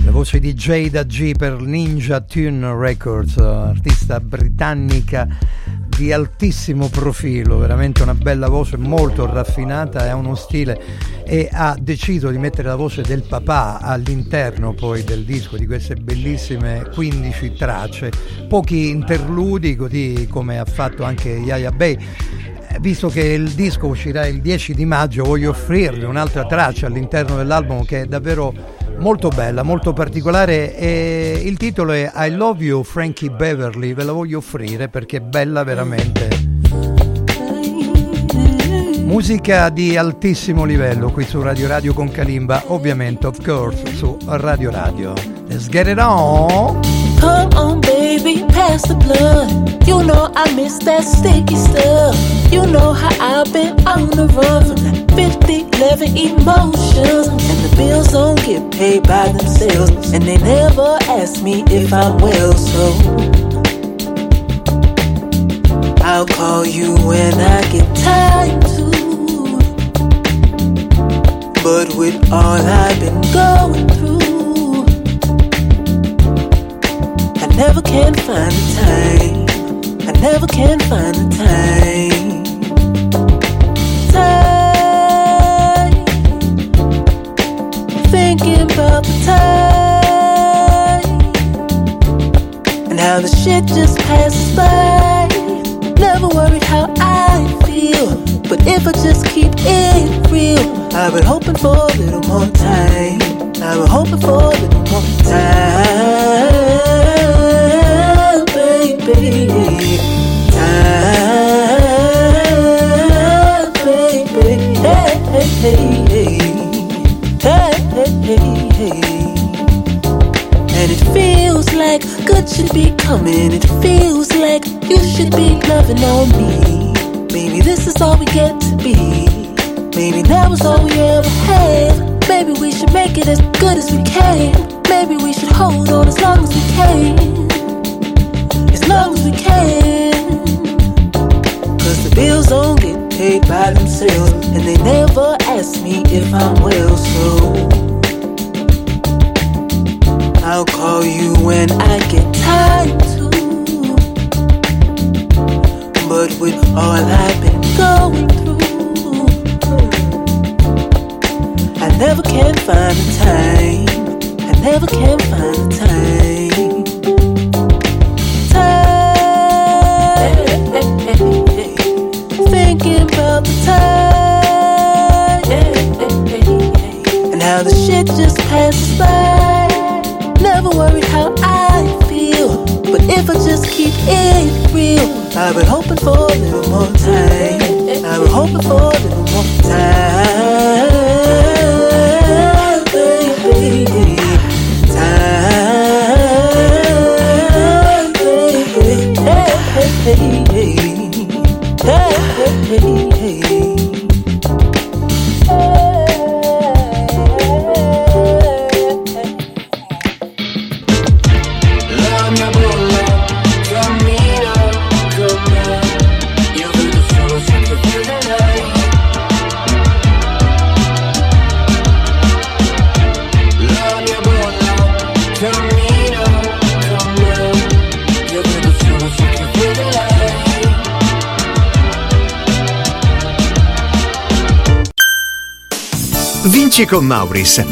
La voce di Jada G per Ninja Tune Records, artista britannica di altissimo profilo, veramente una bella voce molto raffinata ha uno stile e ha deciso di mettere la voce del papà all'interno poi del disco di queste bellissime 15 tracce, pochi interludi così come ha fatto anche Yaya Bay Eh, visto che il disco uscirà il 10 di maggio voglio offrirle un'altra traccia all'interno dell'album che è davvero molto bella, molto particolare e il titolo è I Love You Frankie Beverly, ve la voglio offrire perché è bella veramente. Musica di altissimo livello qui su Radio Radio con Kalimba, ovviamente of course su Radio Radio. Let's get it on! Pass the blood. You know I miss that sticky stuff. You know how I've been on the run from that 50, 11 emotions. And the bills don't get paid by themselves. And they never ask me if I'm well, so I'll call you when I get time to. But with all I've been going never can find the time. I never can find the time. Time. Thinking about the time. And how the shit just passes by. Never worried how I feel. But if I just keep it real, I've been hoping for a little more time. I've been hoping for a little more time, hey, hey, hey. Hey. And it feels like good should be coming. It feels like you should be loving on me. Maybe this is all we get to be. Maybe that was all we ever had. Maybe we should make it as good as we can. Maybe we should hold on as long as we can. As long as we can. Cause the bills don't get paid by themselves. And they never ask me if I'm well, so. I'll call you when I get time to. But with all I've been going through, I never can find the time. I never can find the time. Time. And how the shit just passes by. Never how I feel. But if I just keep it real, I've been hoping for a little more time. I've been hoping for a little more time. Baby. Time, baby. Hey, hey, hey. Amici con Mauris.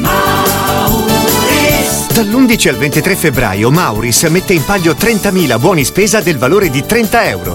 Dall'11 al 23 febbraio Mauris mette in palio 30.000 buoni spesa del valore di 30 euro.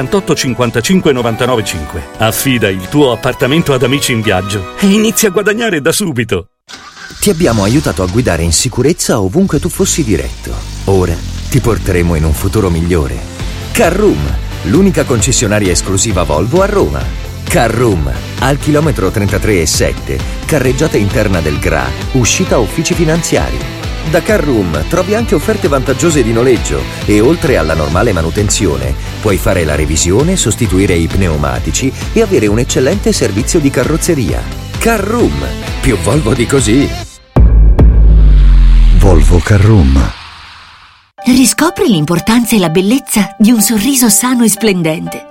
55 99 5. Affida il tuo appartamento ad Amici in Viaggio e inizia a guadagnare da subito. Ti abbiamo aiutato a guidare in sicurezza ovunque tu fossi diretto. Ora ti porteremo in un futuro migliore. Carroom, l'unica concessionaria esclusiva Volvo a Roma. Carroom, al chilometro 33 e 7, carreggiata interna del GRA, uscita uffici finanziari. Da Carroom trovi anche offerte vantaggiose di noleggio e oltre alla normale manutenzione puoi fare la revisione, sostituire i pneumatici e avere un eccellente servizio di carrozzeria. Carroom, più Volvo di così. Volvo Carroom. Riscopri l'importanza e la bellezza di un sorriso sano e splendente.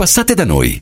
Passate da noi.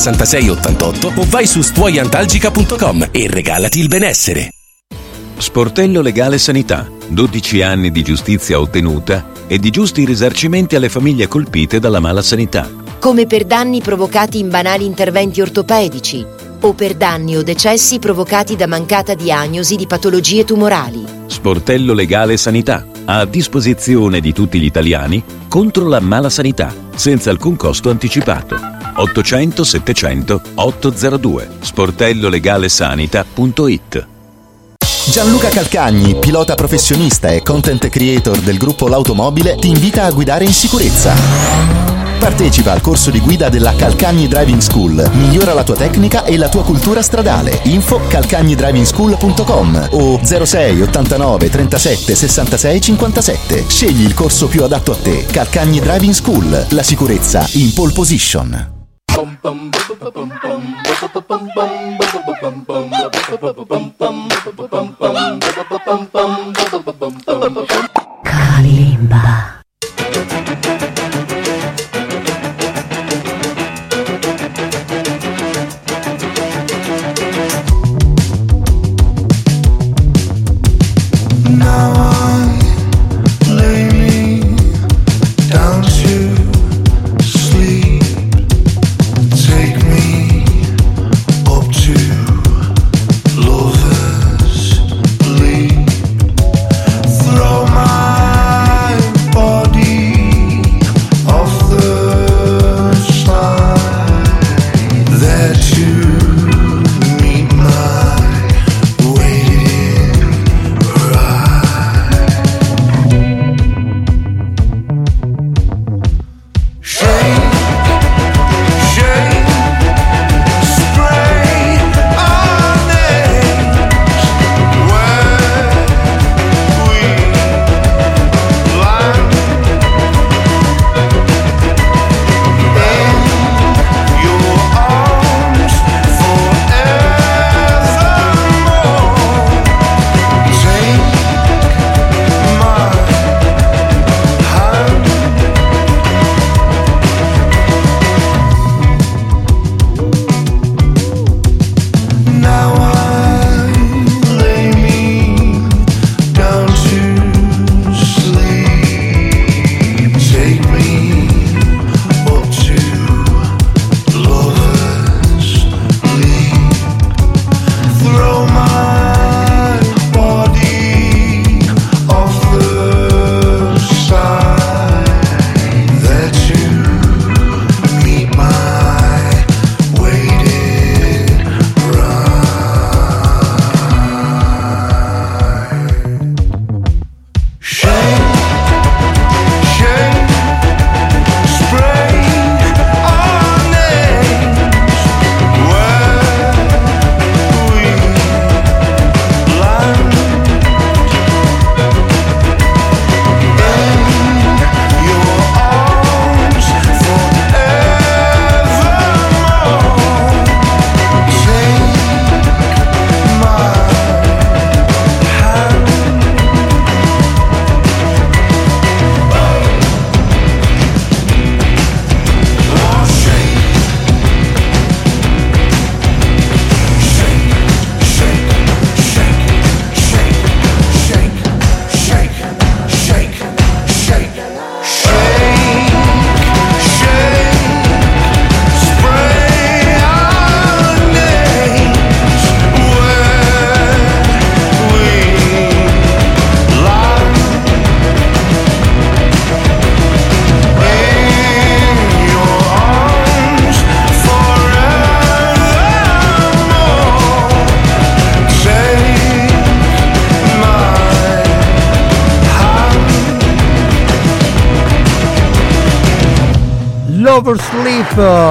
88 o vai su stuoiantalgica.com e regalati il benessere. Sportello Legale Sanità. 12 anni di giustizia ottenuta e di giusti risarcimenti alle famiglie colpite dalla mala sanità. come per danni provocati in banali interventi ortopedici o per danni o decessi provocati da mancata diagnosi di patologie tumorali. Sportello Legale Sanità. A disposizione di tutti gli italiani contro la mala sanità, senza alcun costo anticipato. 800 700 802 sportellolegalesanita.it Gianluca Calcagni, pilota professionista e content creator del gruppo L'Automobile, ti invita a guidare in sicurezza. Partecipa al corso di guida della Calcagni Driving School. Migliora la tua tecnica e la tua cultura stradale. Info calcagnidrivingschool.com o 06 89 37 66 57. Scegli il corso più adatto a te. Calcagni Driving School. La sicurezza in pole position. Kalimba.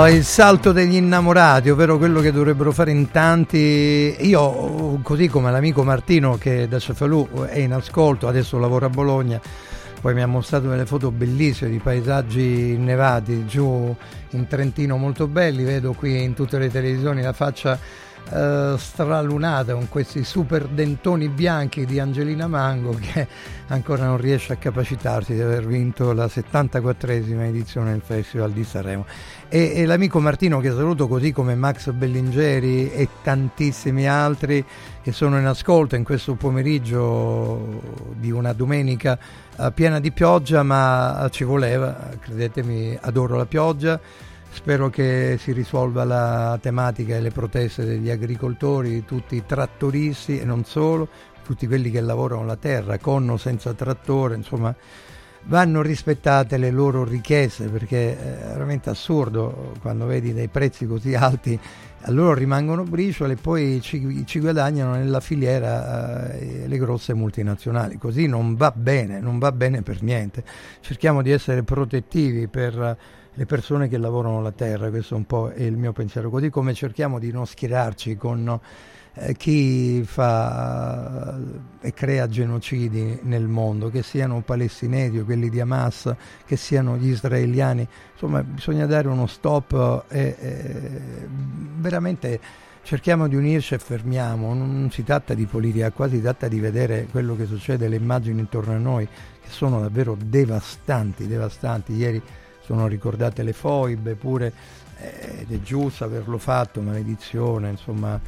Il salto degli innamorati, ovvero quello che dovrebbero fare in tanti. Io, così come l'amico Martino che da Cefalù è in ascolto, adesso lavora a Bologna, poi mi ha mostrato delle foto bellissime di paesaggi innevati giù in Trentino molto belli, vedo qui in tutte le televisioni la faccia eh, stralunata con questi super dentoni bianchi di Angelina Mango che ancora non riesce a capacitarsi di aver vinto la 74esima edizione del Festival di Sanremo. E, e l'amico Martino che saluto così come Max Bellingeri e tantissimi altri che sono in ascolto in questo pomeriggio di una domenica eh, piena di pioggia ma ci voleva, credetemi adoro la pioggia Spero che si risolva la tematica e le proteste degli agricoltori, tutti i trattoristi e non solo, tutti quelli che lavorano la terra con o senza trattore, insomma vanno rispettate le loro richieste perché è veramente assurdo quando vedi dei prezzi così alti a loro rimangono briciole e poi ci, ci guadagnano nella filiera eh, le grosse multinazionali. Così non va bene non va bene per niente. Cerchiamo di essere protettivi per le persone che lavorano la terra, questo un po' è il mio pensiero, così come cerchiamo di non schierarci con eh, chi fa e crea genocidi nel mondo, che siano palestinesi o quelli di Hamas, che siano gli israeliani, insomma bisogna dare uno stop e, e veramente cerchiamo di unirci e fermiamo, non si tratta di politica, qua si tratta di vedere quello che succede, le immagini intorno a noi che sono davvero devastanti, devastanti. Ieri sono ricordate le foibe pure eh, ed è giusto averlo fatto, maledizione, insomma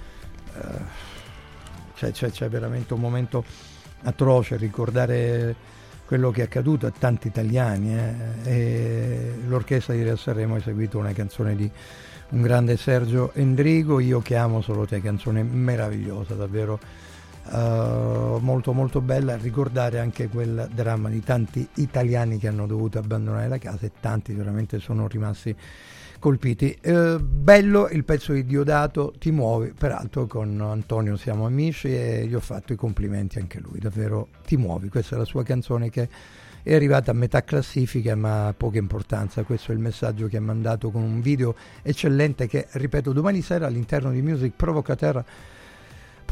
c'è, c'è, c'è, veramente un momento atroce ricordare quello che è accaduto a tanti italiani eh, l'orchestra di Re Sanremo ha eseguito una canzone di un grande Sergio Endrigo, Io che amo solo te, canzone meravigliosa, davvero uh, molto molto bella, ricordare anche quel dramma di tanti italiani che hanno dovuto abbandonare la casa e tanti veramente sono rimasti colpiti. Uh, bello il pezzo di Diodato, ti muovi, peraltro con Antonio siamo amici e gli ho fatto i complimenti anche lui, davvero ti muovi, questa è la sua canzone che è arrivata a metà classifica ma ha poca importanza, questo è il messaggio che ha mandato con un video eccellente che ripeto domani sera all'interno di Music Provocateur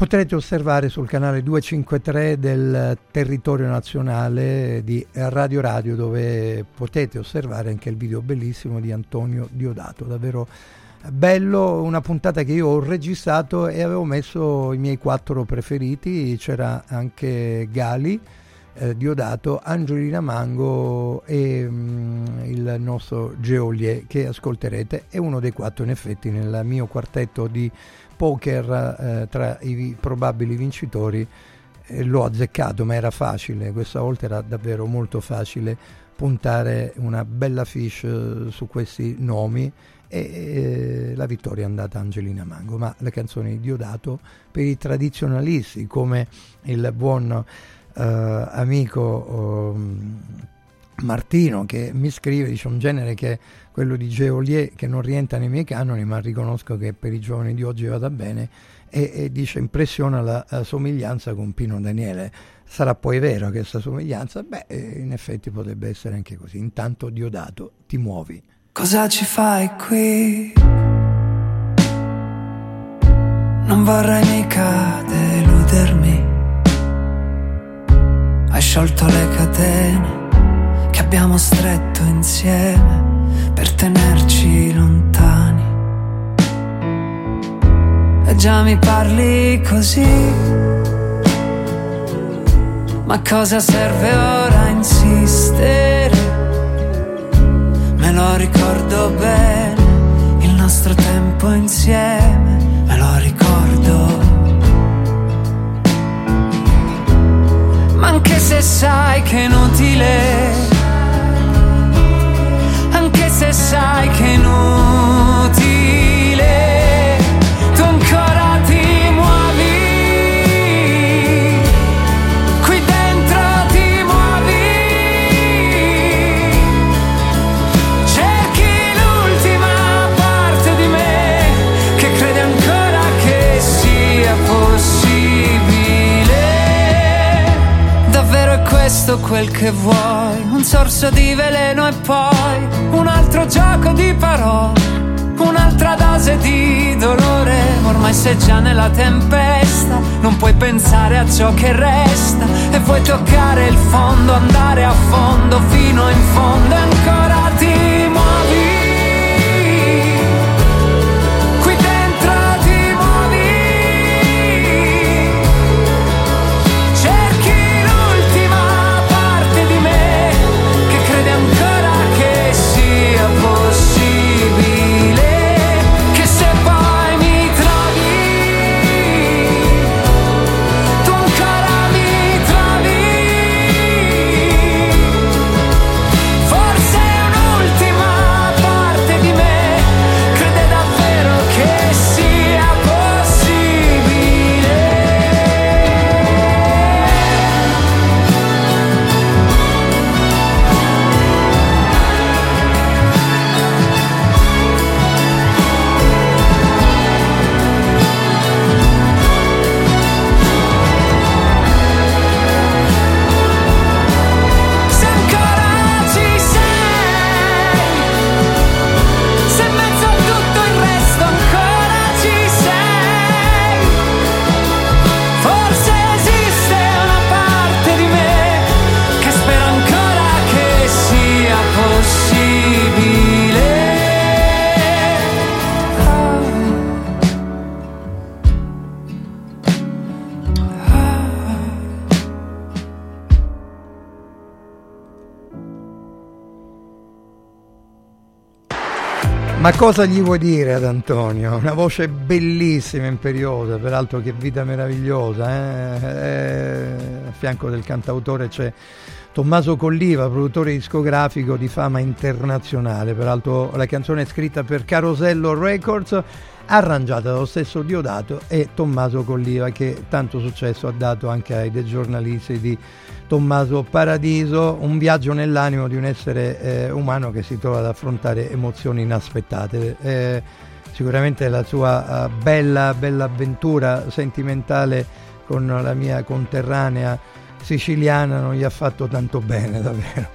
potrete osservare sul canale 253 del territorio nazionale di Radio Radio dove potete osservare anche il video bellissimo di Antonio Diodato, davvero bello, una puntata che io ho registrato e avevo messo i miei quattro preferiti, c'era anche Gali, eh, Diodato, Angelina Mango e mm, il nostro Geolier che ascolterete, è uno dei quattro in effetti nel mio quartetto di poker eh, tra i probabili vincitori eh, l'ho azzeccato, ma era facile, questa volta era davvero molto facile puntare una bella fish eh, su questi nomi. E eh, la vittoria è andata a Angelina Mango, ma le canzoni di Diodato per i tradizionalisti come il buon eh, amico um, Martino che mi scrive, dice un genere che è quello di Geolier che non rientra nei miei canoni ma riconosco che per i giovani di oggi vada bene. E, e dice impressiona la, la, somiglianza con Pino Daniele. Sarà poi vero questa somiglianza? beh in effetti potrebbe essere anche così. Intanto Diodato ti muovi. Cosa ci fai qui? non vorrei mica deludermi. Hai sciolto le catene abbiamo stretto insieme per tenerci lontani. E già mi parli così, ma cosa serve ora insistere? Me lo ricordo bene, il nostro tempo insieme, me lo ricordo. Ma anche se sai che è inutile sai che è inutile, tu ancora ti muovi. Qui dentro ti muovi. Cerchi l'ultima parte di me che crede ancora che sia possibile. Davvero è questo quel che vuoi? Un sorso di veleno e poi gioco di parole, un'altra dose di dolore. Ormai sei già nella tempesta, non puoi pensare a ciò che resta e vuoi toccare il fondo, andare a fondo fino in fondo ancora ti Ma cosa gli vuoi dire ad Antonio? Una voce bellissima, imperiosa, peraltro che vita meravigliosa. eh? Eh, a fianco del cantautore c'è Tommaso Colliva, produttore discografico di fama internazionale. Peraltro la canzone è scritta per Carosello Records, arrangiata dallo stesso Diodato e Tommaso Colliva che tanto successo ha dato anche ai dei giornalisti di Tommaso Paradiso, un viaggio nell'animo di un essere eh, umano che si trova ad affrontare emozioni inaspettate. Eh, sicuramente la sua eh, bella, bella avventura sentimentale con la mia conterranea siciliana non gli ha fatto tanto bene davvero.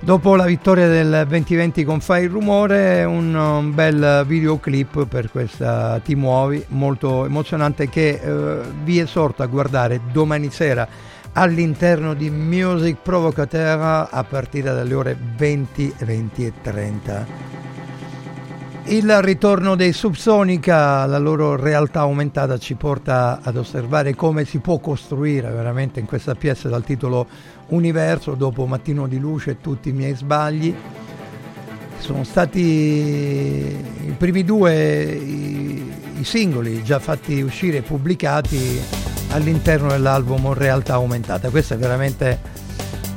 Dopo la vittoria del 2020 con Fai il rumore, un, un bel videoclip per questa Ti muovi, molto emozionante che eh, vi esorto a guardare domani sera all'interno di Music Provocateur a partire dalle ore 20, 20 e 30. Il ritorno dei Subsonica, la loro realtà aumentata ci porta ad osservare come si può costruire veramente in questa pièce dal titolo Universo, dopo Mattino di luce e tutti i miei sbagli. Sono stati i primi due i, i singoli già fatti uscire e pubblicati all'interno dell'album Realtà Aumentata. Questa è veramente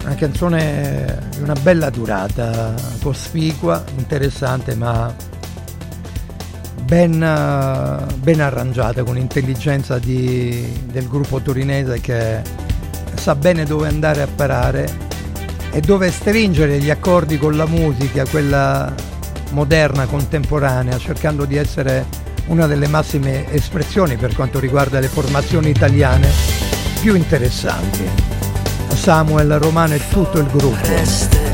una canzone di una bella durata, cospicua, interessante, ma ben, ben arrangiata con intelligenza di- del gruppo torinese che sa bene dove andare a parare e dove stringere gli accordi con la musica, quella moderna, contemporanea, cercando di essere una delle massime espressioni per quanto riguarda le formazioni italiane più interessanti. Samuel Romano e tutto il gruppo.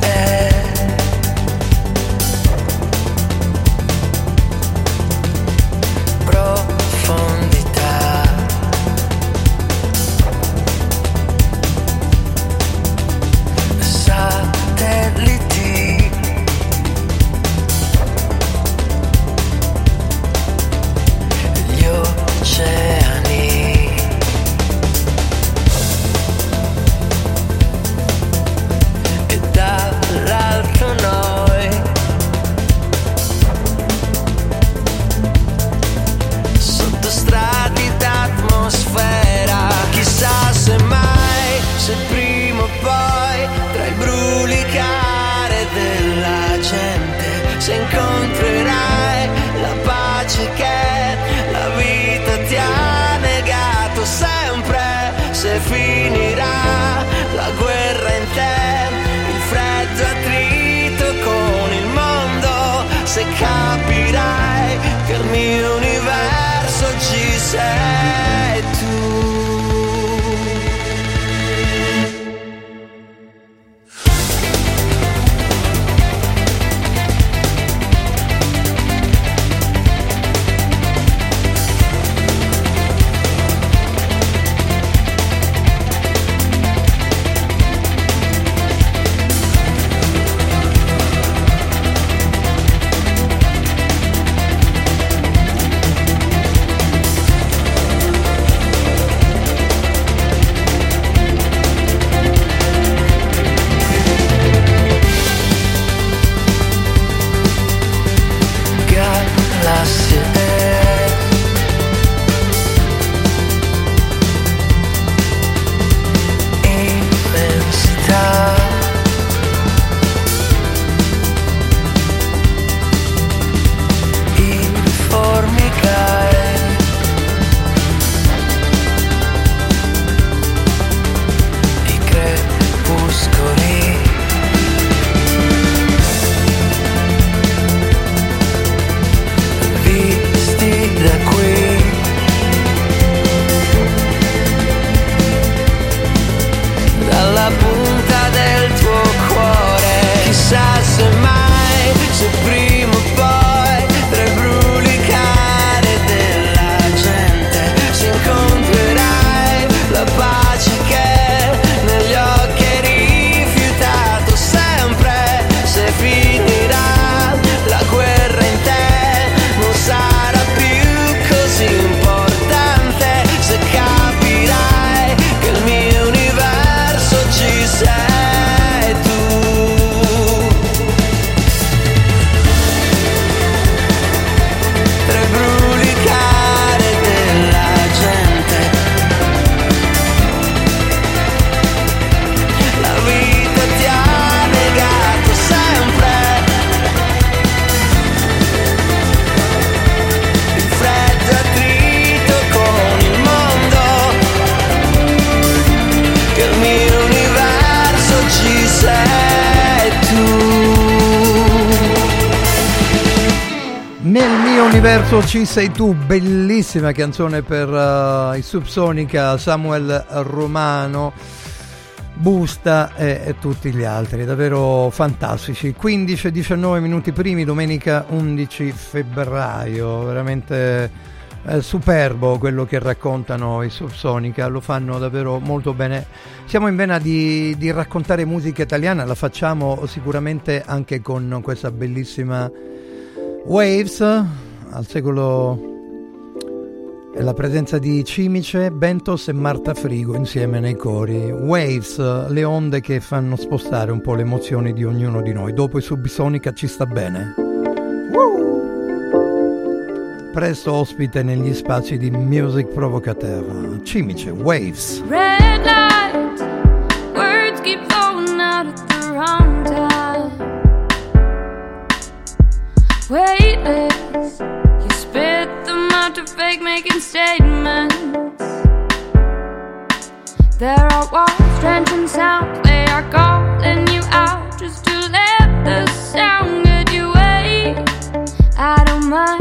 Sei tu, bellissima canzone per uh, il Subsonica, Samuel Romano, Busta e, e, tutti gli altri, davvero fantastici. 15 e 19 minuti primi, domenica 11 febbraio, veramente eh, superbo quello che raccontano i Subsonica, lo fanno davvero molto bene. Siamo in vena di, di raccontare musica italiana, la facciamo sicuramente anche con questa bellissima Waves al secolo e la presenza di Cimice, Bentos e Marta Frigo insieme nei cori. Waves, le onde che fanno spostare un po' le emozioni di ognuno di noi. Dopo i Subsonica ci sta bene. Presto ospite negli spazi di Music Provocateur. Cimice, Waves. Red to fake making statements. There are walls, drenching sounds, they are calling you out just to let the sound get you away. I don't mind,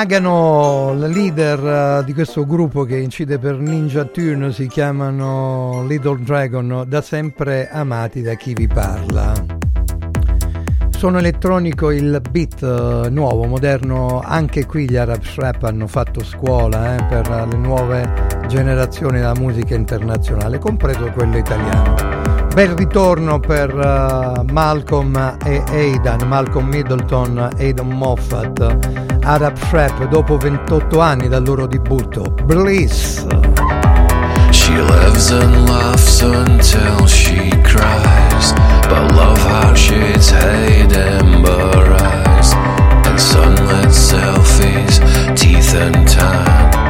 Nagano, la leader eh, di questo gruppo che incide per Ninja Tune, si chiamano Little Dragon, da sempre amati da chi vi parla. Suono elettronico, il beat eh, nuovo, moderno, anche qui gli Arab Rap hanno fatto scuola eh, per le nuove generazioni della musica internazionale, compreso quello italiano. Bel ritorno per eh, Malcolm e Aidan, Malcolm Middleton, Aidan Moffat, Arab Rap dopo 28 anni dal loro debutto, Bliss. She lives and laughs until she cries. But love shades hide ember eyes. And sunlit selfies, teeth and tan.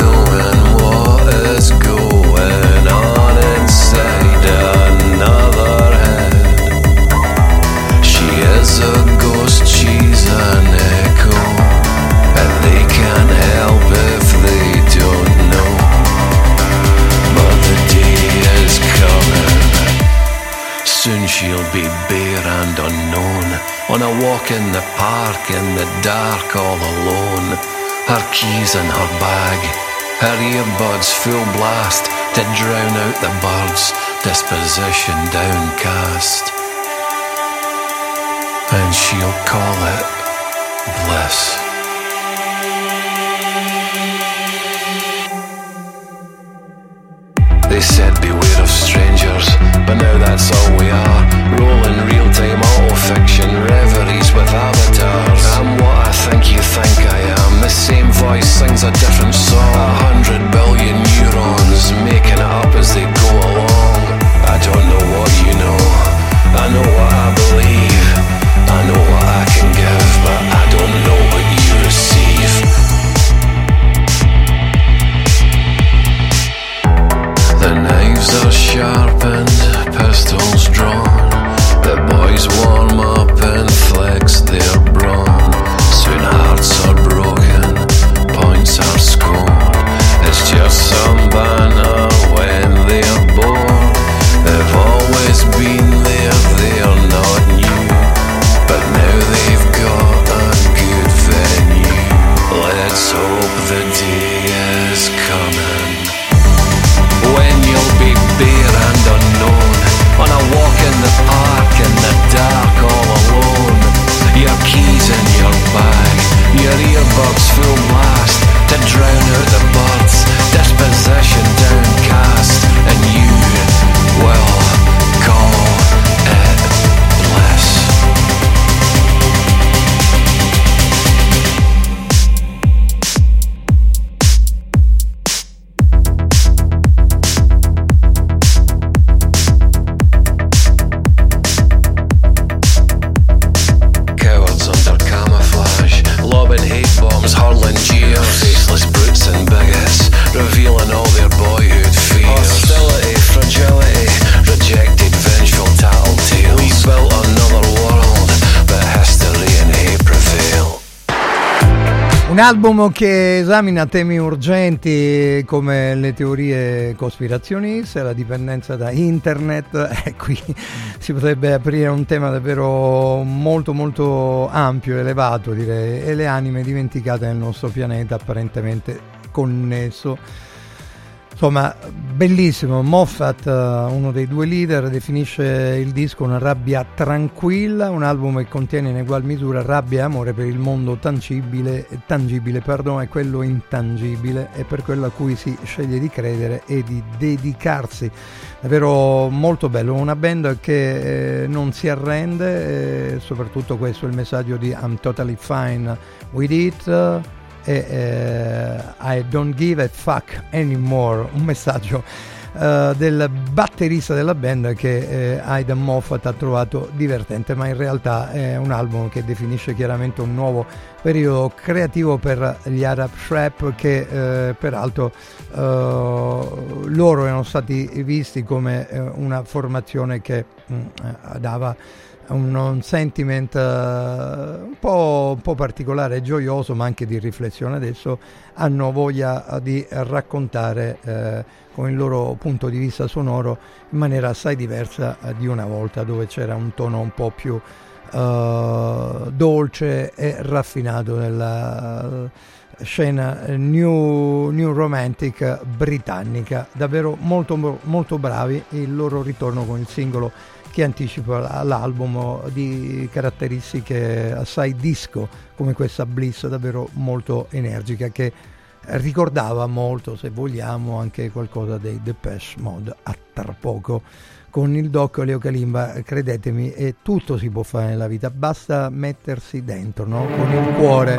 On a walk in the park in the dark all alone. Her keys in her bag. Her earbuds full blast to drown out the birds. Disposition downcast. And she'll call it bliss. Album che esamina temi urgenti come le teorie cospirazioniste, la dipendenza da internet e qui si potrebbe aprire un tema davvero molto molto ampio, elevato direi, e le anime dimenticate nel nostro pianeta apparentemente connesso Insomma, bellissimo. Moffat, eh, uno dei due leader, definisce il disco una rabbia tranquilla, un album che contiene in egual misura rabbia e amore per il mondo tangibile, tangibile pardon, e quello intangibile e per quello a cui si sceglie di credere e di dedicarsi. Davvero molto bello, una band che eh, non si arrende, e soprattutto questo è il messaggio di I'm totally fine with it e eh, I don't give a fuck anymore, un messaggio eh, del batterista della band che eh, Aidan Moffat ha trovato divertente, ma in realtà è un album che definisce chiaramente un nuovo periodo creativo per gli Arab Trap che eh, peraltro eh, loro erano stati visti come eh, una formazione che mh, mm, dava un, un sentiment uh, un, po', un, po', particolare gioioso, ma anche di riflessione. Adesso hanno voglia eh, di raccontare eh, con il loro punto di vista sonoro in maniera assai diversa eh, di una volta, dove c'era un tono un po' più uh, dolce e raffinato nella scena new, new, romantic britannica davvero molto molto bravi il loro ritorno con il singolo che anticipa l'album di caratteristiche assai disco come questa Bliss davvero molto energica che ricordava molto se vogliamo anche qualcosa dei Depeche Mode a tra poco con il doc Leo Kalimba credetemi e tutto si può fare nella vita basta mettersi dentro no? con il cuore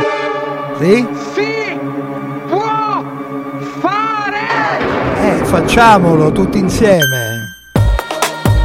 sì? si può fare eh facciamolo tutti insieme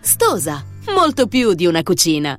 Stosa, molto più di una cucina.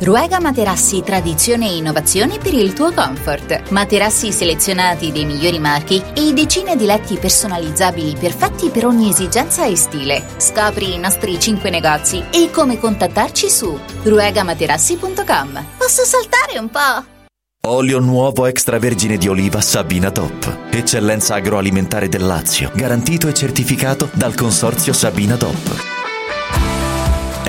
Ruega Materassi Tradizione e Innovazione per il tuo comfort. Materassi selezionati dei migliori marchi e decine di letti personalizzabili perfetti per ogni esigenza e stile. Scopri i nostri 5 negozi e come contattarci su ruegamaterassi.com. Posso saltare un po'? Olio nuovo extravergine di oliva Sabina Top. Eccellenza agroalimentare del Lazio. Garantito e certificato dal consorzio Sabina Top.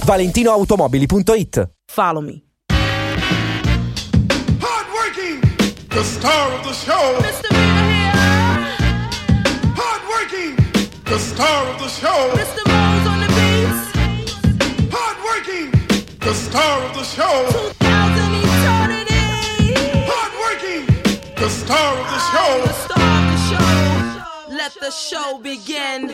ValentinoAutomobili.it Follow me. Hardworking, the star of the show. Mr. Beaver Hardworking, the star of the show. Mr. Mo's on the beats. Hardworking, the star of the show. 2000 eternity. Hardworking, the star of the show. The star of the show. Let the show begin.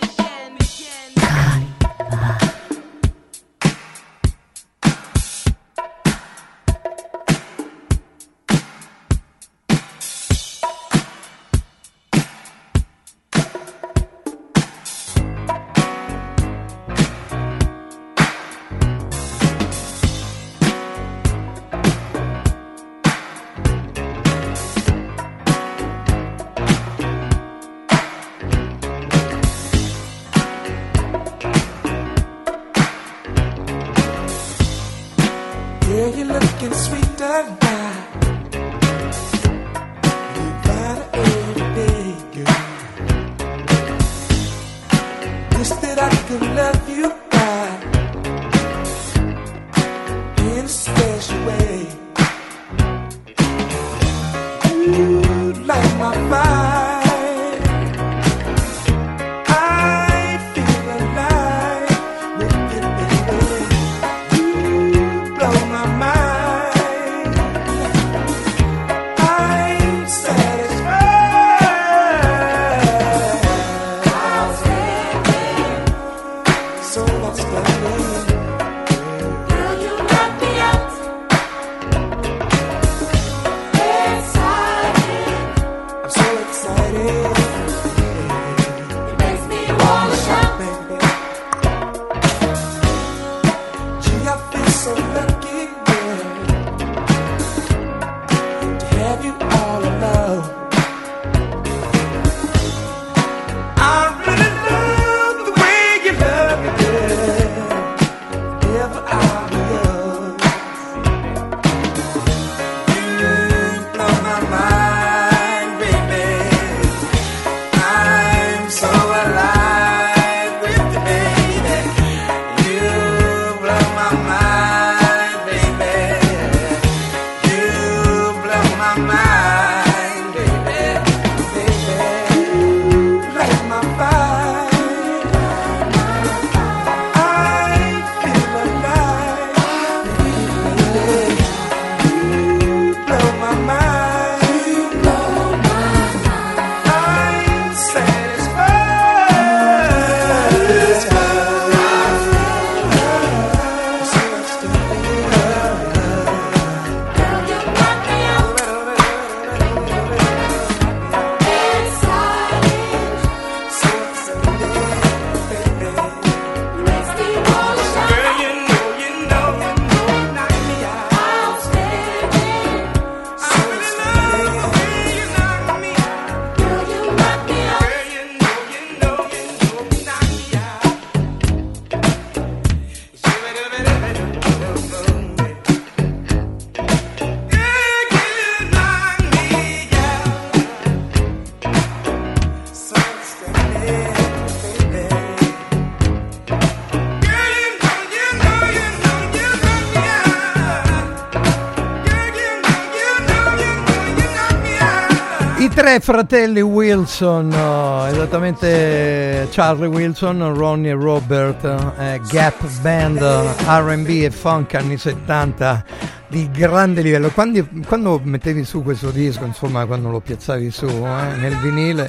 Fratelli Wilson, oh, esattamente Charlie Wilson, Ronnie e Robert, eh, Gap Band, RB e funk anni 70 di grande livello. Quando, quando, mettevi su questo disco, insomma, quando lo piazzavi su eh, nel vinile,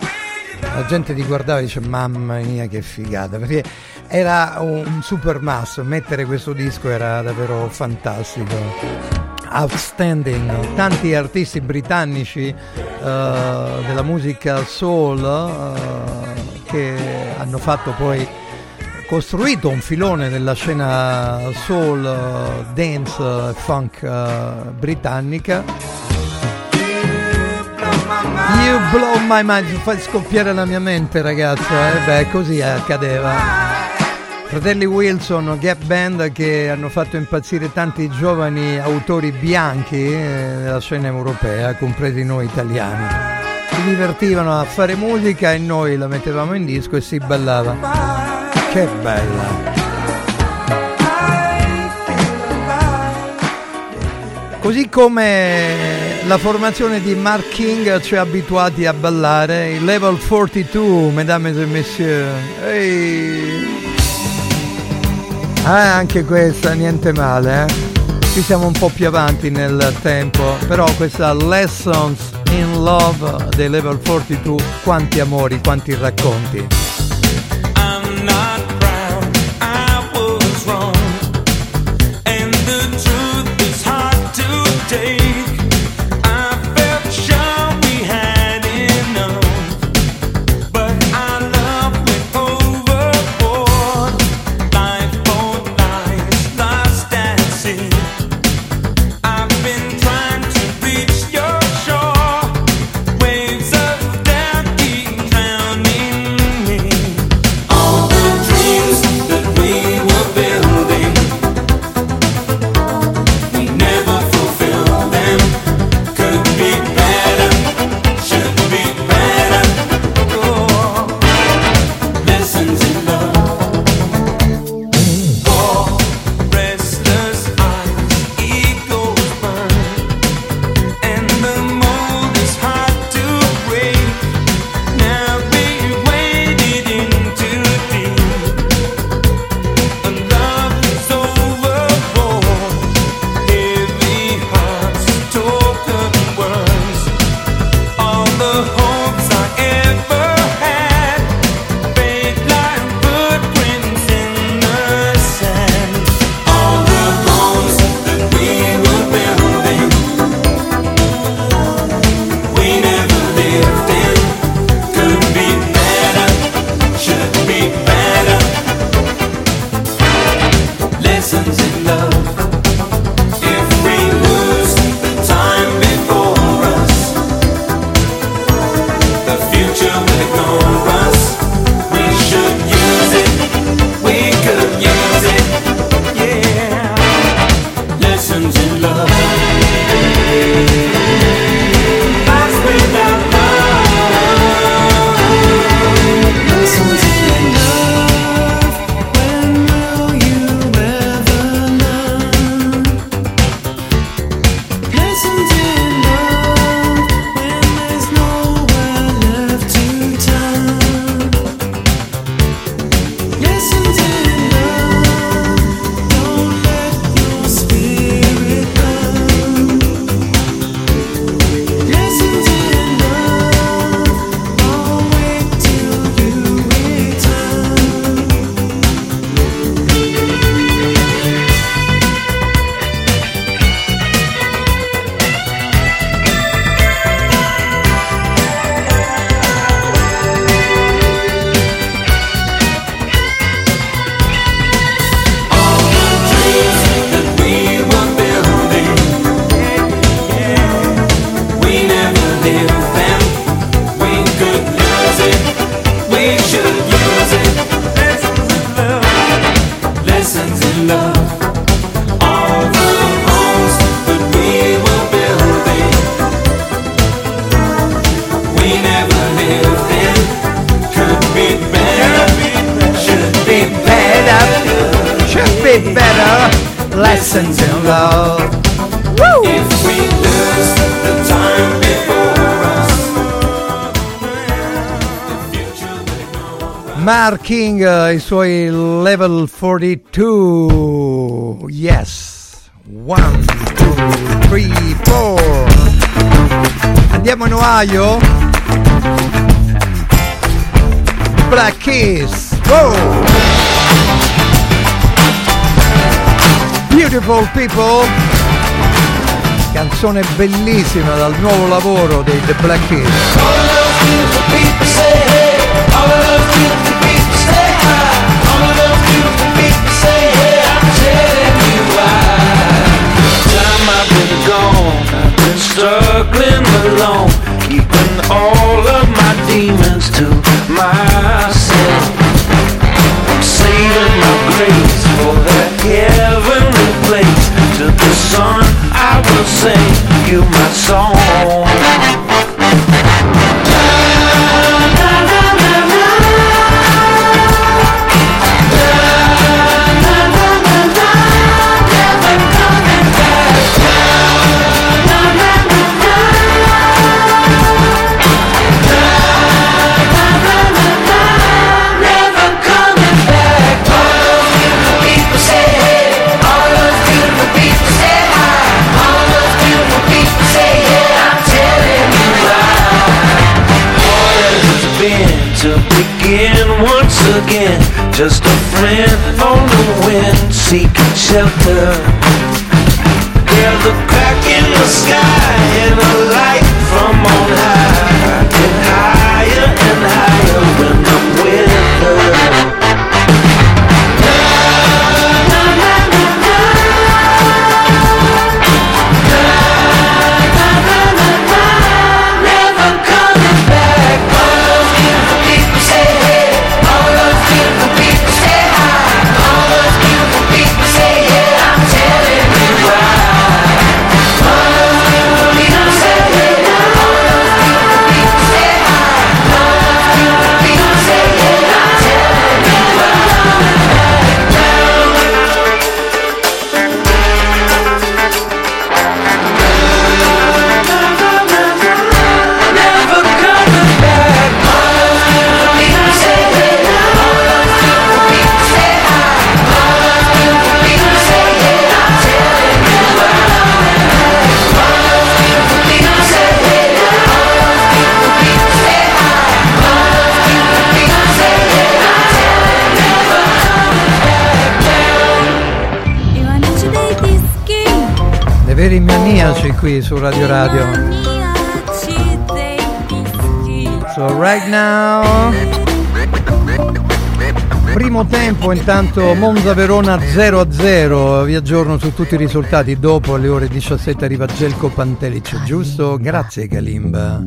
la gente ti guardava e dice mamma mia che figata, perché era un super masso, mettere questo disco era davvero fantastico. Outstanding, tanti artisti britannici della musica soul uh, che hanno fatto poi costruito un filone della scena soul, uh, dance, funk britannica. You blow my mind, fai scoppiare la mia mente ragazza, eh? beh così accadeva. Fratelli Wilson, Gap Band che hanno fatto impazzire tanti giovani autori bianchi nella scena europea, compresi noi italiani. Si divertivano a fare musica e noi la mettevamo in disco e si ballava. Che bella! Così come la formazione di Mark King ci ha abituati a ballare, il level 42, mesdames et messieurs. Ehi! Ah, anche questa, niente male, eh? Qui siamo un po' più avanti nel tempo, però questa Lessons in Love dei Level 42, quanti amori, quanti racconti. Suoi level 42. Yes. One, two, three, four. Andiamo in Ohio. Black Kiss. Go! Beautiful People. Canzone bellissima dal nuovo lavoro dei The Black Kiss. Struggling alone, keeping all of my demons to myself. I'm saving my grace for that heavenly place. To the sun, I will sing you my song. Again. Just a friend on the wind seeking shelter. There's a crack in the sky and a light from on high. Qui su Radio Radio. So right now Primo tempo intanto Monza Verona 0 a 0 vi aggiorno su tutti i risultati dopo alle ore 17 arriva Gelco Pantelic giusto? Grazie Kalimba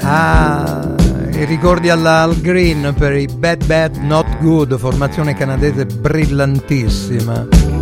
Ah i ricordi alla Al Green per i Bad Bad Not Good formazione canadese brillantissima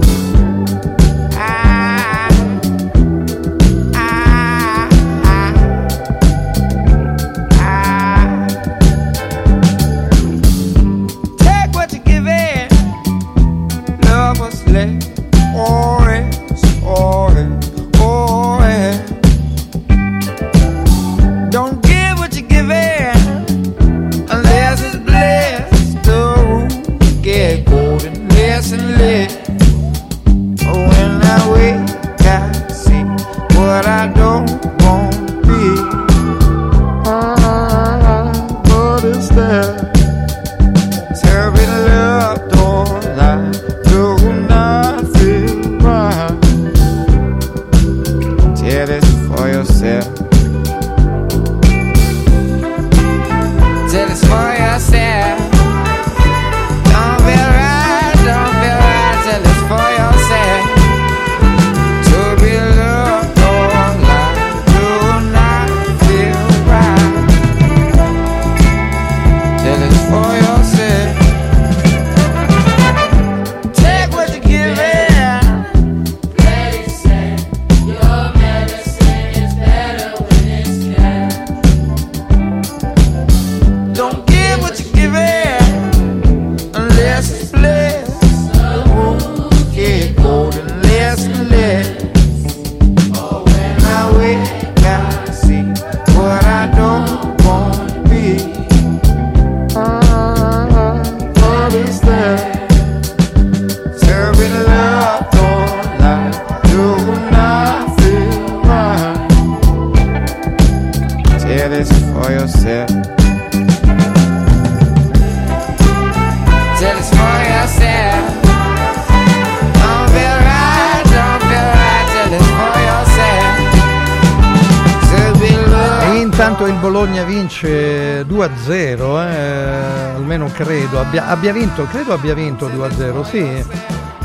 abbia, abbia vinto, credo abbia vinto 2-0, sì.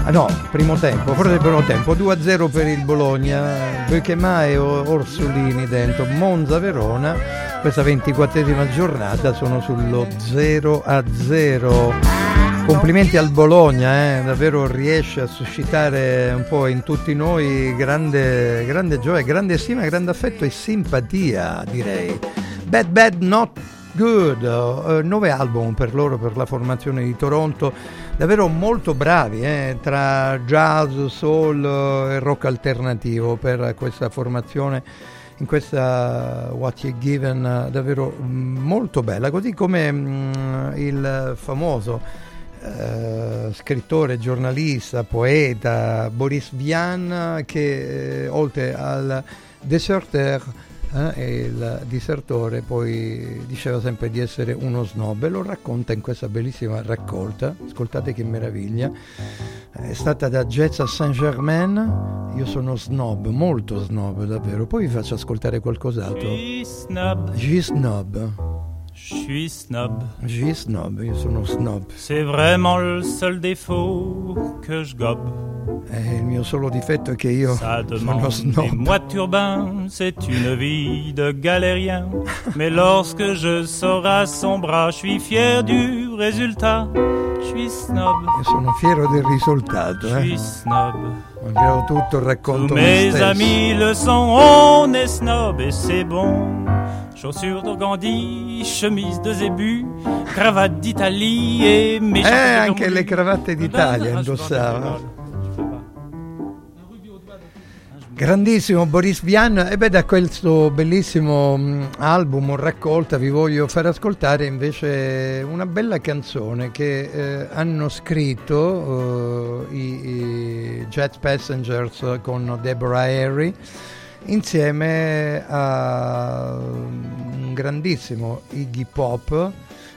Ah, no, primo tempo, forse il primo tempo, 2-0 per il Bologna, Bechemà e Orsolini dentro, Monza Verona, questa 24esima giornata sono sullo 0-0. Complimenti al Bologna, eh, davvero riesce a suscitare un po' in tutti noi grande, grande gioia, grande stima, grande affetto e simpatia, direi. Bad Bad Not Good, eh, nove album per loro, per la formazione di Toronto, davvero molto bravi, eh, tra jazz, soul eh, e rock alternativo per questa formazione in questa What You Given eh, davvero mm, molto bella, così come mm, il famoso eh, scrittore, giornalista, poeta Boris Vian che eh, oltre al deserteur eh, il disertore poi diceva sempre di essere uno snob e lo racconta in questa bellissima raccolta. Ascoltate che meraviglia. È stata da Jazz a Saint Germain io sono snob molto snob davvero. Poi vi faccio ascoltare qualcos'altro. Snob. G-snob Je suis snob. G-snob io sono snob C'est vraiment le seul défaut que je gobe. Eh, il mio solo difetto è che io Ça sono snob mois de turbin, c'est une vie de galérien. Mais lorsque je sors à son bras, je suis fier du résultat. Je suis snob. io sono fiero del risultato Je eh. suis snob. Tutto Tous racconto mes amis le sont, on est snob et c'est bon. Chaussures d'organdi, chemise de zébu, cravate d'Italie et mes Eh, anche le cravatte d'Italia Ah, indossava. Grandissimo Boris Vian, e beh da questo bellissimo mm, album, raccolta, vi voglio far ascoltare invece una bella canzone che eh, hanno scritto eh, i, i Jet Passengers con Deborah Harry insieme a un grandissimo Iggy Pop.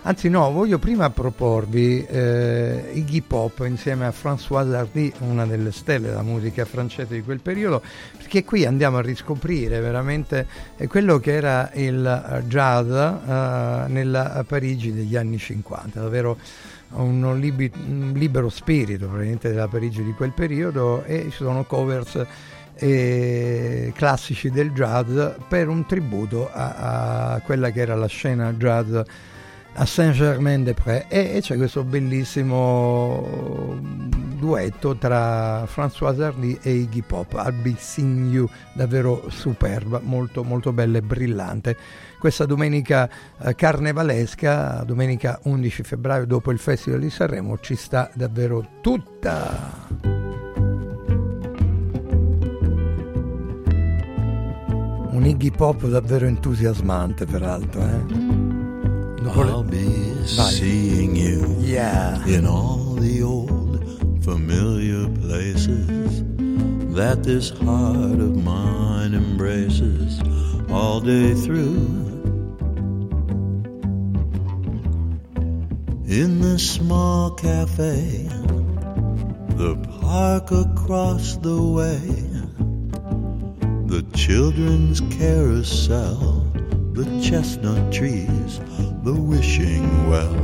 Anzi no, voglio prima proporvi eh, Iggy Pop insieme a François Hardy, una delle stelle della musica francese di quel periodo, perché qui andiamo a riscoprire veramente eh, quello che era il jazz eh, nella Parigi degli anni 50, davvero un, libi- libero spirito della Parigi di quel periodo e ci sono covers eh, classici del jazz per un tributo a, a quella che era la scena jazz a Saint-Germain-des-Prés e, e c'è questo bellissimo duetto tra François Hardy e Iggy Pop, I'll Be Seeing You, davvero superba, molto molto bella e brillante. Questa domenica eh, carnevalesca, domenica 11 febbraio dopo il Festival di Sanremo, ci sta davvero tutta. Un Iggy Pop davvero entusiasmante peraltro, eh? I'll be seeing you Yeah. in all the old familiar places that this heart of mine embraces all day through. In the small cafe, the park across the way, the children's carousel, the chestnut trees, the wishing well.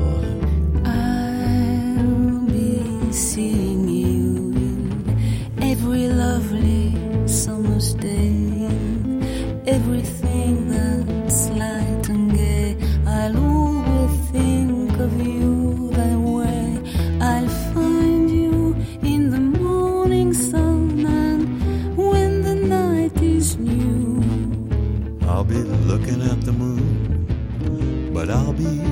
I'll be seeing you in every lovely summer's day. Everything that's light at the moon, but I'll be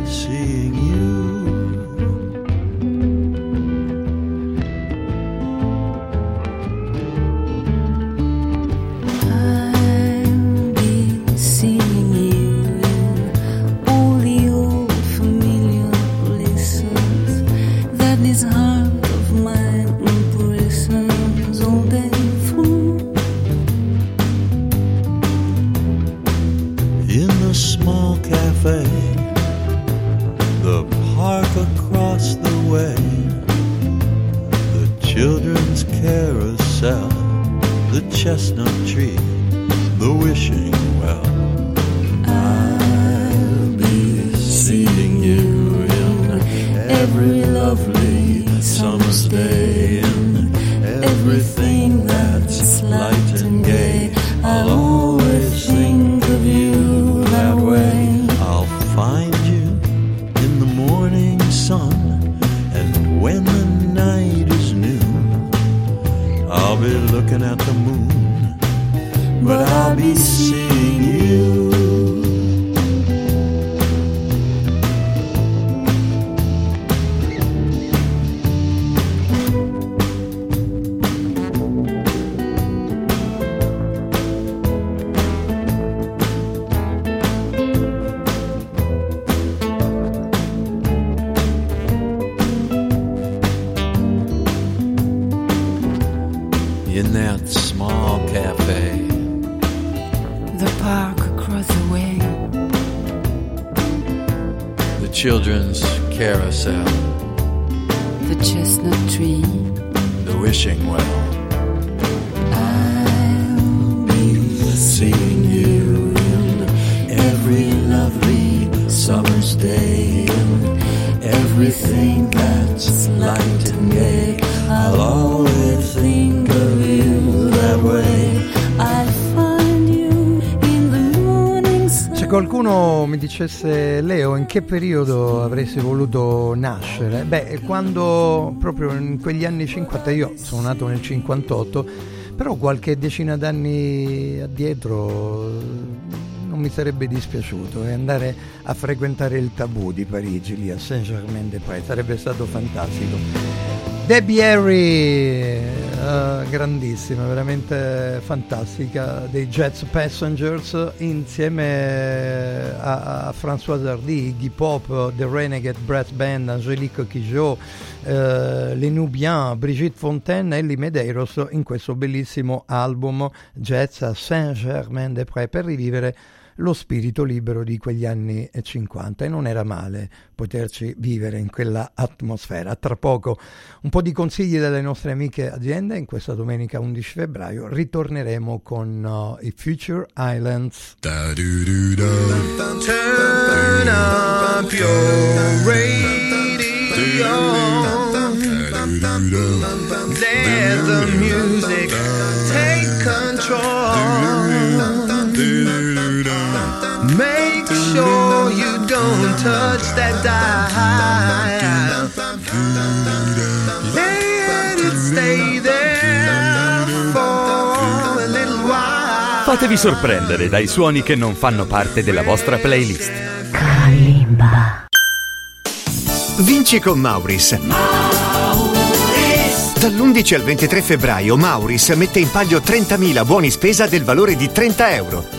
chestnut tree, the wishing dicesse Leo in che periodo avresti voluto nascere? Beh, quando proprio in quegli anni 50, io sono nato nel 58, però qualche decina d'anni addietro eh, non mi sarebbe dispiaciuto e andare a frequentare il tabù di Parigi lì a Saint-Germain-des-Prés sarebbe stato fantastico. Debbie Harry, eh, grandissima, veramente fantastica, dei Jets Passengers insieme a, a François Hardy, Iggy Pop, The Renegade Brass Band, Angélique Kidjo, eh, Les Nubians, Brigitte Fontaine, Ellie Medeiros in questo bellissimo album Jazz a Saint-Germain-des-Prés per rivivere lo spirito libero di quegli anni 50 e non era male poterci vivere in quella atmosfera. Tra poco un po' di consigli dalle nostre amiche aziende. In questa domenica 11 febbraio ritorneremo con uh, i Future Islands. Turn up your radio. Let the music sure you don't touch that dial. Let it stay there for a little while. Fatevi sorprendere dai suoni che non fanno parte della vostra playlist. Vinci con Mauris. Dall'11 al 23 febbraio Mauris mette in palio 30.000 buoni spesa del valore di 30 euro.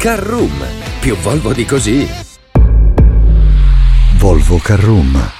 Carroom, più Volvo di così. Volvo Carroom.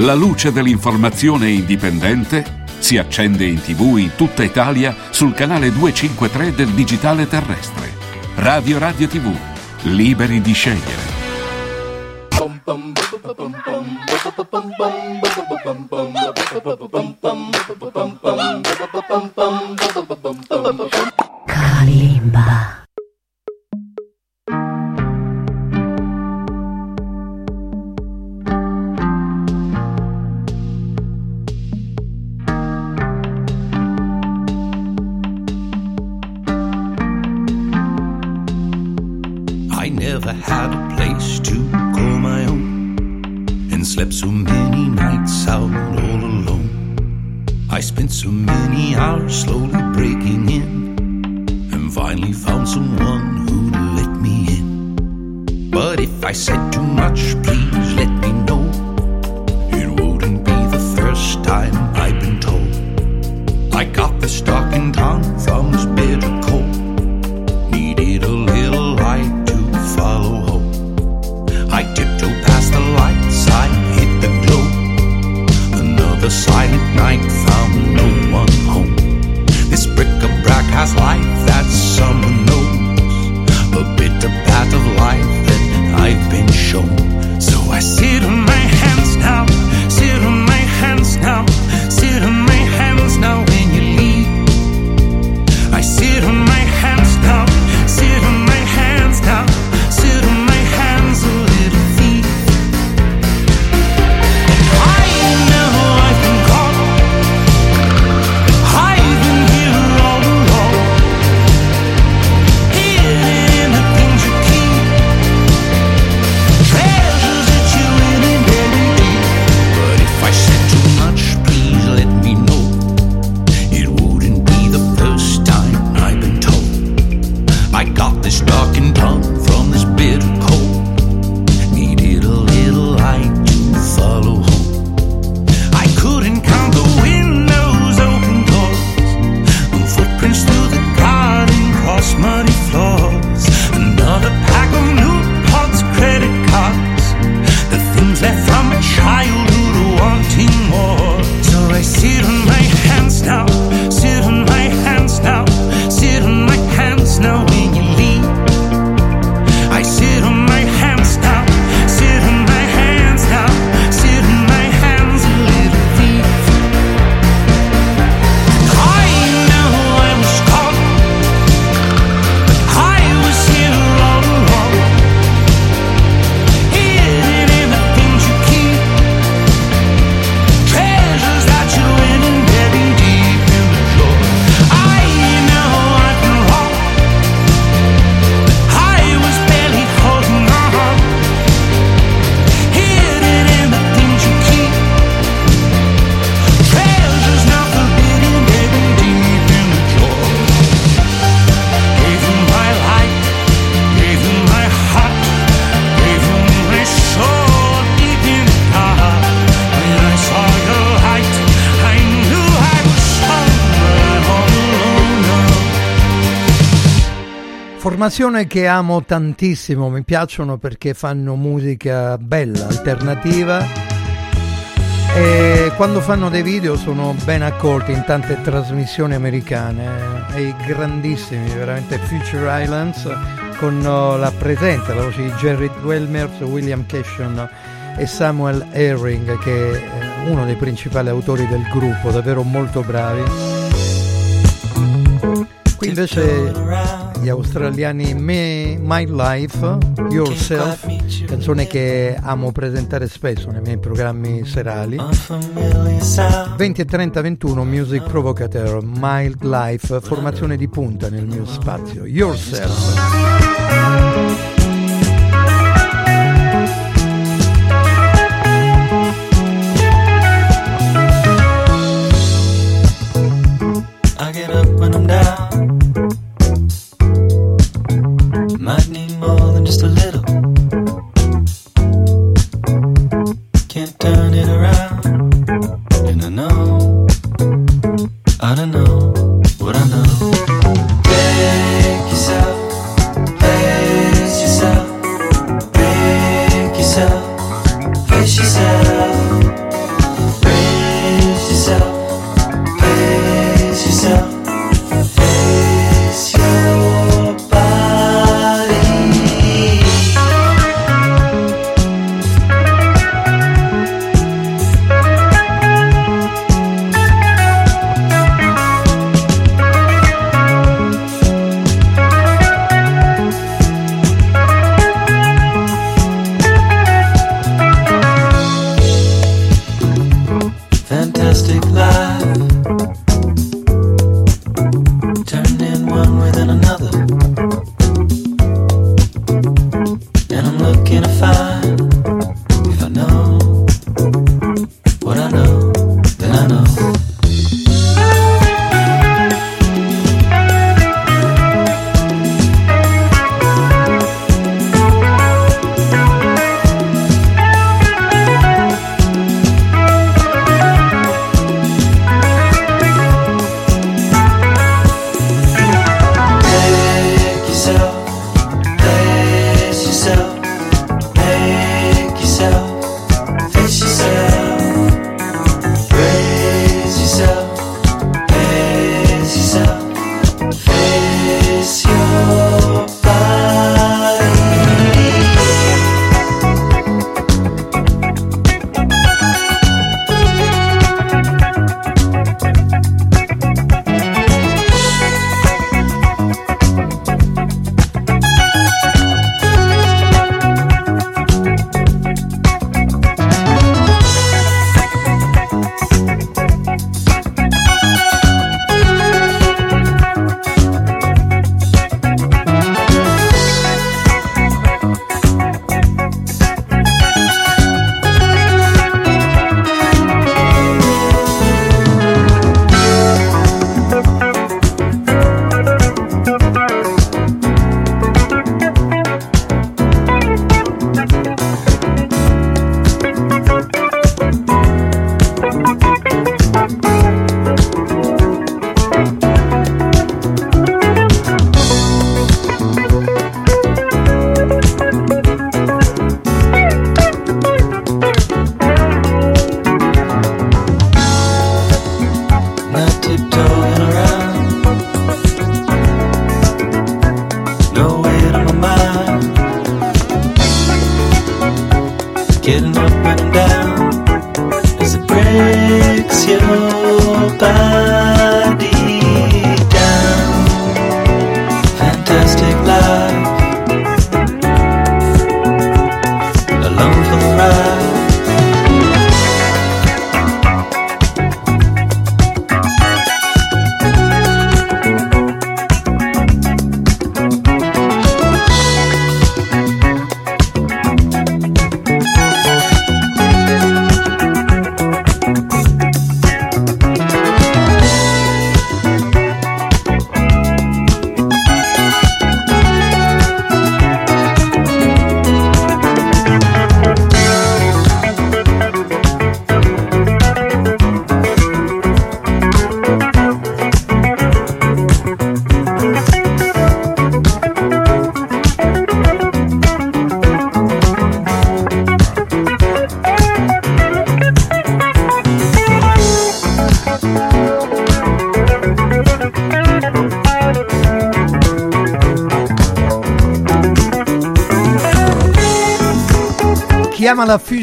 La luce dell'informazione indipendente si accende in tv in tutta Italia sul canale 253 del digitale terrestre. Radio Radio TV, liberi di scegliere. Kalimba. Never had a place to call my own and slept so many nights out all alone. I spent so many hours slowly breaking in and finally found someone who'd let me in. But if I said too much, please let me know. It wouldn't be the first time I've been told. I got the stock in town from this bitter cold. Silent night found no one home. This bric-a-brac has life that someone knows. A bitter path of life that I've been shown. So I sit on my Formazione che amo tantissimo, mi piacciono perché fanno musica bella, alternativa e quando fanno dei video sono ben accolti in tante trasmissioni americane e i grandissimi, veramente Future Islands con oh, la presenza, la voce di Jerry Welmers, William Cashion e Samuel Herring che è uno dei principali autori del gruppo, davvero molto bravi. Qui invece gli australiani Me, My Life, Yourself, canzone che amo presentare spesso nei miei programmi serali. 20 e 30 21 Music Provocateur, My Life, formazione di punta nel mio spazio. Yourself.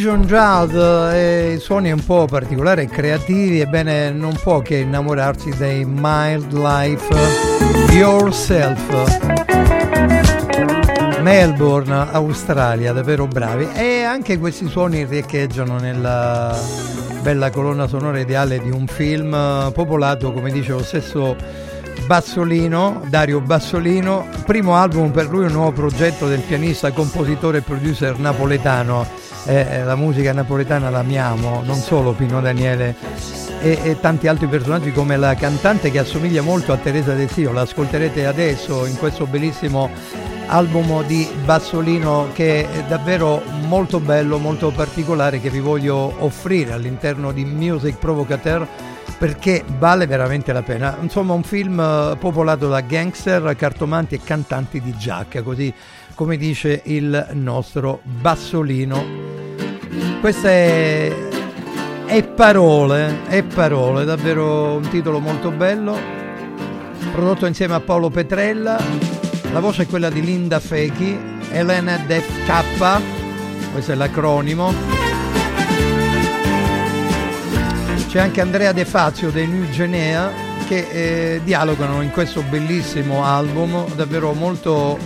Fusion jazz e i suoni un po' particolari e creativi, ebbene non può che innamorarsi dei Mild Life Yourself. Melbourne, Australia, davvero bravi. E anche questi suoni riecheggiano nella bella colonna sonora ideale di un film eh, popolato, come dice lo stesso Bassolino, Dario Bassolino, primo album per lui, un nuovo progetto del pianista, compositore e producer napoletano. Eh, eh, la musica napoletana l'amiamo, non solo Pino Daniele e, e tanti altri personaggi come la cantante che assomiglia molto a Teresa Del Sio, l'ascolterete adesso in questo bellissimo album di Bassolino che è davvero molto bello, molto particolare che vi voglio offrire all'interno di Music Provocateur perché vale veramente la pena. Insomma, un film eh, popolato da gangster, cartomanti e cantanti di giacca, così come dice il nostro Bassolino. Queste è, è parole, è parole, davvero un titolo molto bello, prodotto insieme a Paolo Petrella. La voce è quella di Linda Fechi, Elena Def K, questo è l'acronimo. C'è anche Andrea De Fazio dei New Genea che eh, dialogano in questo bellissimo album, davvero molto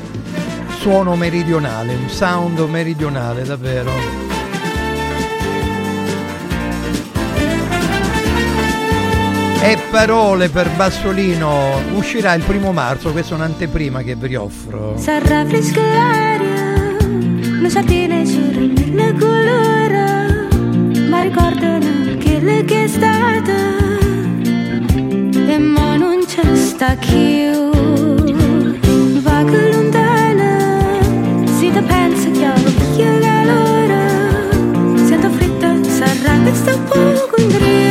suono meridionale, un sound meridionale davvero. E parole per Bassolino uscirà il primo marzo, questa è un'anteprima che vi offro. Sarà fresca l'aria, le sardine sulle colore, ma ricordano quelle che è stata, e ma non c'è sta più. Che lontana, si te pensa che ho vecchio calore, sento fritta, sarà che sto poco in dria.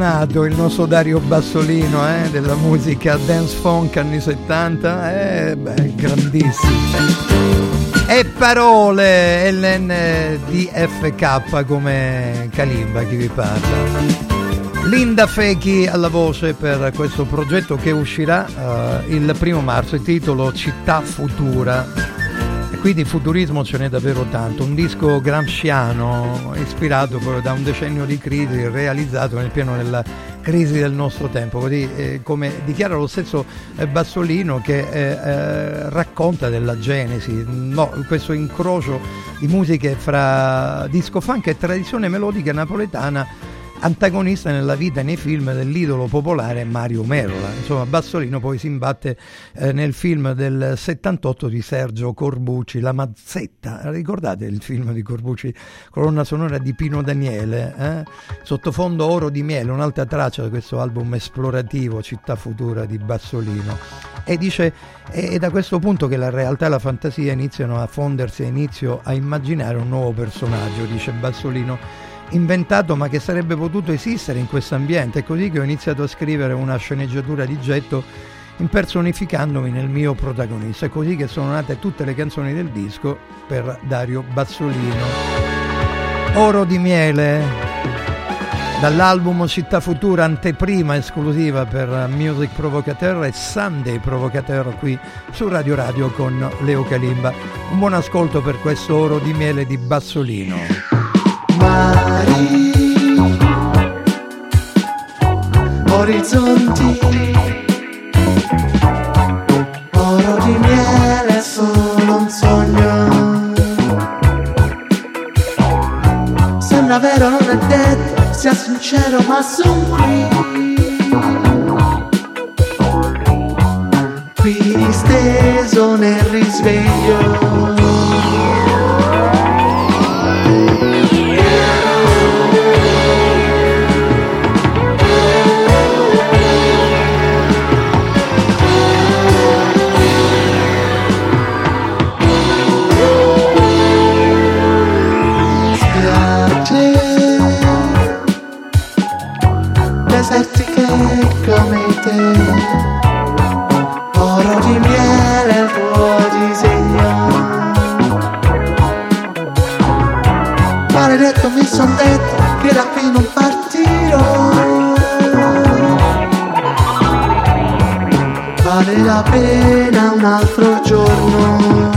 Appassionato il nostro Dario Bassolino eh, della musica dance funk anni 70, eh, grandissimo. E parole LNDFK come Kalimba chi vi parla. Linda Fechi alla voce per questo progetto che uscirà eh, il primo marzo, il titolo Città Futura. Qui di futurismo ce n'è davvero tanto, un disco gramsciano ispirato proprio da un decennio di crisi realizzato nel pieno della crisi del nostro tempo, così eh, come dichiara lo stesso eh, Bassolino che eh, eh, racconta della genesi, no, questo incrocio di musiche fra disco funk e tradizione melodica napoletana antagonista nella vita e nei film dell'idolo popolare Mario Merola. Insomma, Bassolino poi si imbatte eh, nel film del 78 di Sergio Corbucci, La Mazzetta. Ricordate il film di Corbucci, colonna sonora di Pino Daniele? Eh? Sottofondo Oro di Miele, un'altra traccia di questo album esplorativo Città Futura di Bassolino. E dice, è da questo punto che la realtà e la fantasia iniziano a fondersi e inizio a immaginare un nuovo personaggio, dice Bassolino inventato ma che sarebbe potuto esistere in questo ambiente. È così che ho iniziato a scrivere una sceneggiatura di getto impersonificandomi nel mio protagonista. È così che sono nate tutte le canzoni del disco per Dario Bassolino. Oro di miele dall'album Città Futura, anteprima esclusiva per Music Provocateur e Sunday Provocateur qui su Radio Radio con Leo Calimba. Un buon ascolto per questo oro di miele di Bassolino. Mari, orizzonti, oro di miele è solo un sogno. Sembra vero, non è detto, sia sincero, ma son qui. Qui disteso nel risveglio. Vale la pena un altro giorno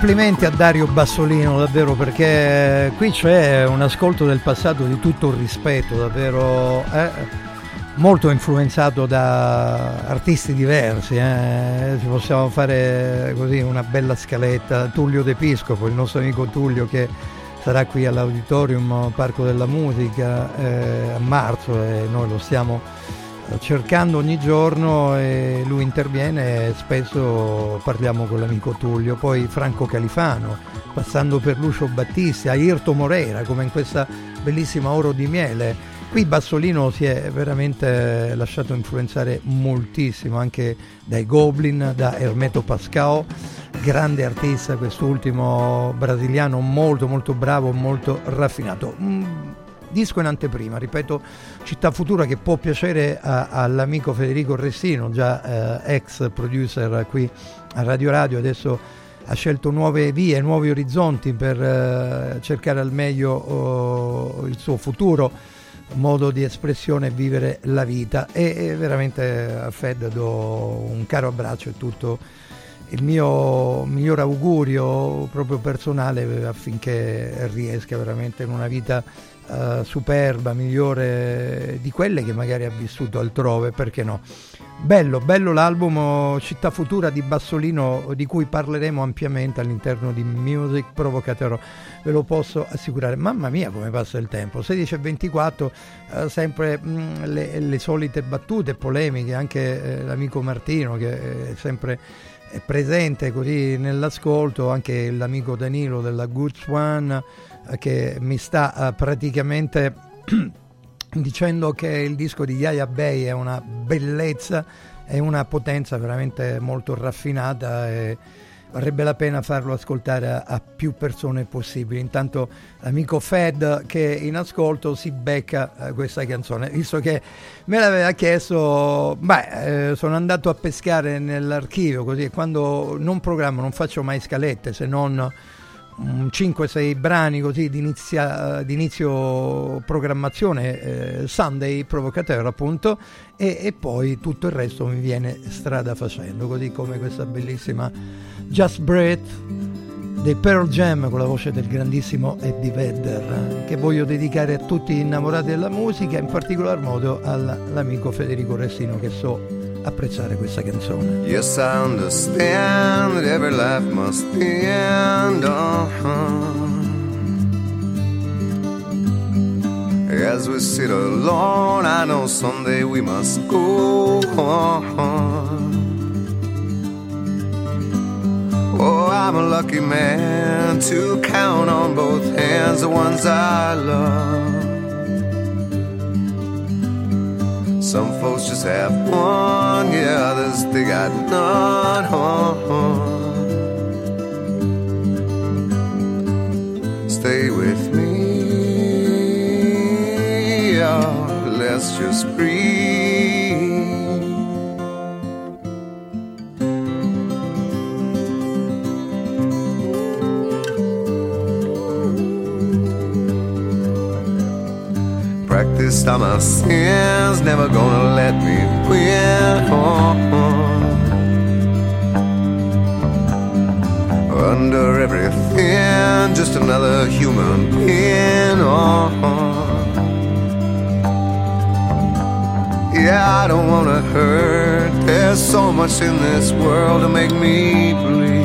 complimenti a Dario Bassolino, davvero, perché qui c'è un ascolto del passato di tutto il rispetto, davvero eh, molto influenzato da artisti diversi. Eh. Ci possiamo fare così una bella scaletta. Tullio De Piscopo, il nostro amico Tullio che sarà qui all'Auditorium Parco della Musica eh, a marzo e noi lo stiamo cercando ogni giorno e lui interviene e spesso parliamo con l'amico Tullio, poi Franco Califano, passando per Lucio Battisti, Ayrto Moreira, come in questa bellissima Oro di Miele. Qui Bassolino si è veramente lasciato influenzare moltissimo anche dai Goblin, da Hermeto Pascao, grande artista, quest'ultimo brasiliano molto molto bravo, molto raffinato. Mm, disco in anteprima, ripeto, Città Futura che può piacere a- all'amico Federico Ressino, già eh, ex producer qui a Radio Radio, adesso ha scelto nuove vie, nuovi orizzonti per eh, cercare al meglio oh, il suo futuro modo di espressione e vivere la vita. E, e veramente a Fed do un caro abbraccio e tutto il mio miglior augurio proprio personale affinché riesca veramente in una vita eh, superba, migliore di quelle che magari ha vissuto altrove, perché no? Bello, bello l'album oh, Città Futura di Bassolino di cui parleremo ampiamente all'interno di Music Provocateur, ve lo posso assicurare. Mamma mia come passa il tempo, 16 e 24, eh, sempre mh, le, le solite battute, polemiche, anche eh, l'amico Martino che è sempre è presente così nell'ascolto, anche l'amico Danilo della Good eh, che mi sta eh, praticamente dicendo che il disco di Yaya Bay è una bellezza, è una potenza veramente molto raffinata e varrebbe la pena farlo ascoltare a, a più persone possibili. Intanto l'amico Fed che in ascolto si becca eh, questa canzone, visto che me l'aveva chiesto, beh, eh, sono andato a pescare nell'archivio così quando non programmo non faccio mai scalette se non 5-6 brani così di, inizia, di inizio programmazione eh, Sunday Provocateur appunto e, e, poi tutto il resto mi viene strada facendo così come questa bellissima Just Breath dei Pearl Jam con la voce del grandissimo Eddie Vedder che voglio dedicare a tutti gli innamorati della musica in particolar modo all'amico Federico Ressino che so apprezzare questa canzone. Yes, I understand that every life must end. Uh-huh. As we sit alone, I know someday we must go on. Oh, I'm a lucky man to count on both hands the ones I love. Some folks just have one, yeah, others they got none. Stay with me, oh, let's just breathe. Practice on my sins, never gonna let me win. Under everything, just another human being. Yeah, I don't wanna hurt. There's so much in this world to make me bleed.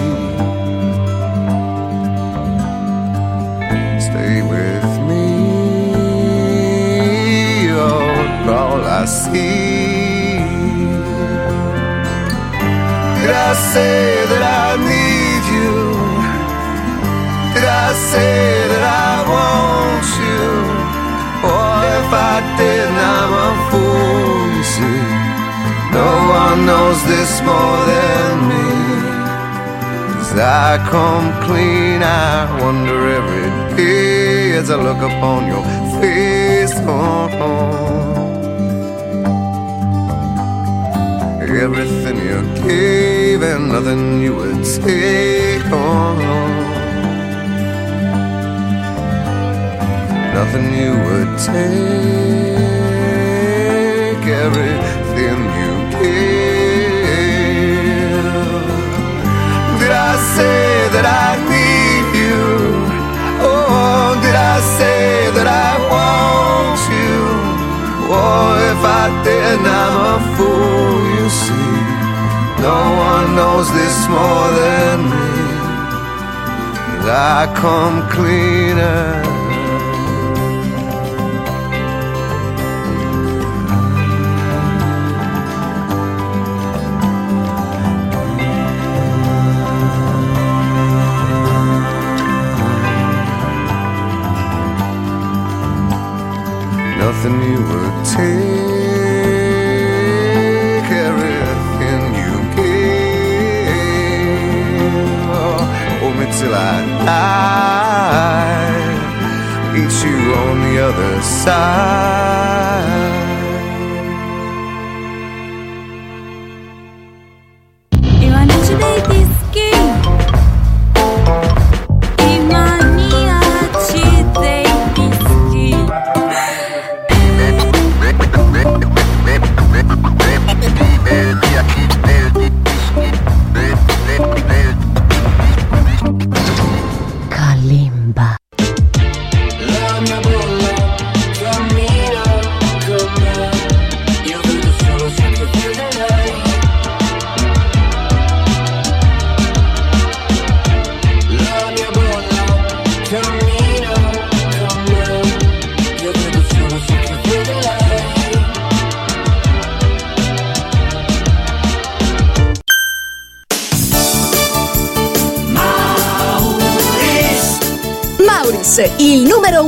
You? Did I say that I want you? Or if I did, I'm a fool, you see. No one knows this more than me. As I come clean, I wonder every day as I look upon your face. Oh, oh. everything you gave and nothing you would take on. Nothing you would take, everything you gave. Did I say that I need you? Oh, did I say that I want? Oh, I'm a fool, you see. No one knows this more than me. 'Cause I come cleaner. Nothing you would take, everything you gave. Oh, hold me till I die. Eat you on the other side.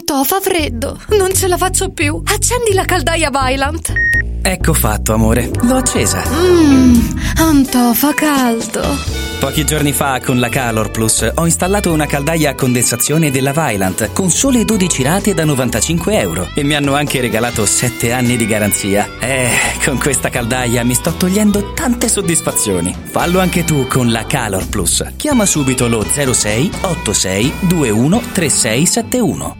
Antò fa freddo, non ce la faccio più. Accendi la caldaia Vylant. Ecco fatto, amore. L'ho accesa. Mmm, Antò fa caldo. Pochi giorni fa con la Calor Plus ho installato una caldaia a condensazione della Vylant con sole 12 rate da 95 euro e mi hanno anche regalato 7 anni di garanzia. Eh, con questa caldaia mi sto togliendo tante soddisfazioni. Fallo anche tu con la Calor Plus. Chiama subito lo 06 86 21 3671.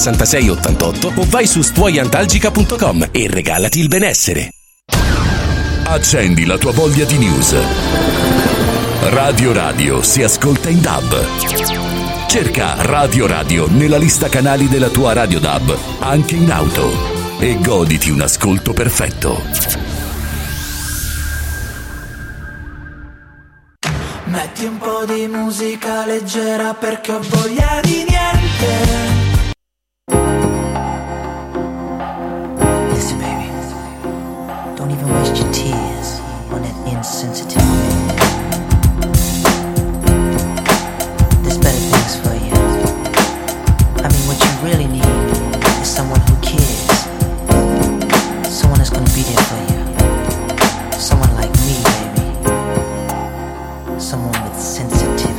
66 88 o vai su stuoiantalgica.com e regalati il benessere. Accendi la tua voglia di news. Radio Radio si ascolta in DAB. Cerca Radio Radio nella lista canali della tua Radio DAB, anche in auto. E goditi un ascolto perfetto. Metti un po' di musica leggera perché ho voglia di niente. Really need is someone who cares. Someone that's gonna be there for you. Someone like me, baby. Someone with sensitivity.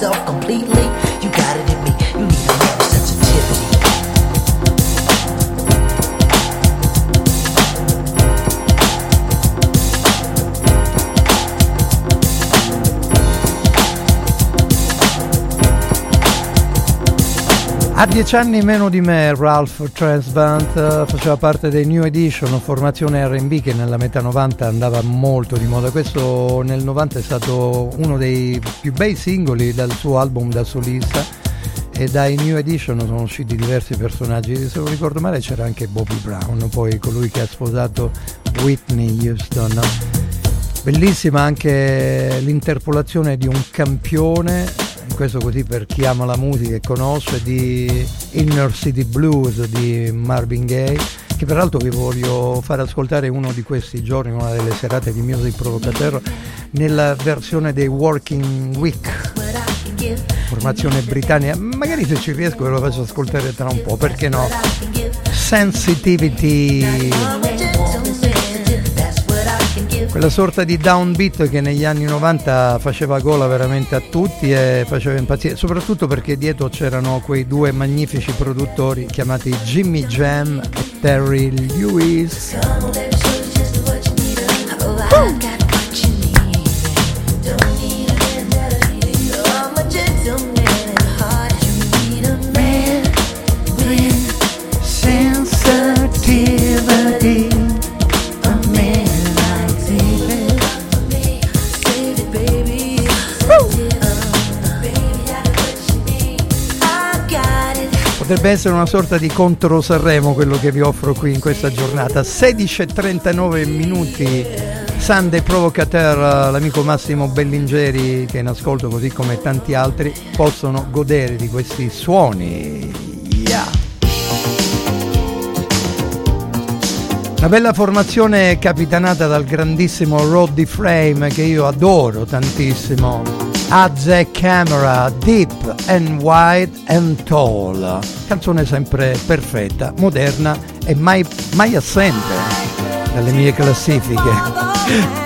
Dares to give himself completely. Ha dieci anni meno di me, Ralph Transband eh, faceva parte dei New Edition, formazione RB che nella metà 90 andava molto di moda. Questo nel 90 è stato uno dei più bei singoli dal suo album da solista e dai New Edition sono usciti diversi personaggi. Se non ricordo male c'era anche Bobby Brown, poi colui che ha sposato Whitney Houston. Bellissima anche l'interpolazione di un campione questo così per chi ama la musica e conosce, di Inner City Blues di Marvin Gaye, che peraltro vi voglio far ascoltare uno di questi giorni, una delle serate di Music Provocateur, nella versione dei Working Week, formazione britannica. Magari se ci riesco ve lo faccio ascoltare tra un po', perché no? Sensitivity quella sorta di downbeat che negli anni 90 faceva gola veramente a tutti e faceva impazzire, soprattutto perché dietro c'erano quei due magnifici produttori chiamati Jimmy Jam e Terry Lewis. Sensitivity. Potrebbe essere una sorta di contro Sanremo quello che vi offro qui in questa giornata. 16.39 minuti. Sunday Provocateur, l'amico Massimo Bellingeri che in ascolto così come tanti altri possono godere di questi suoni. Yeah. Una bella formazione capitanata dal grandissimo Roddy Frame che io adoro tantissimo. Azze Camera, Deep and Wide and Tall. Canzone sempre perfetta, moderna e mai, mai assente dalle mie classifiche.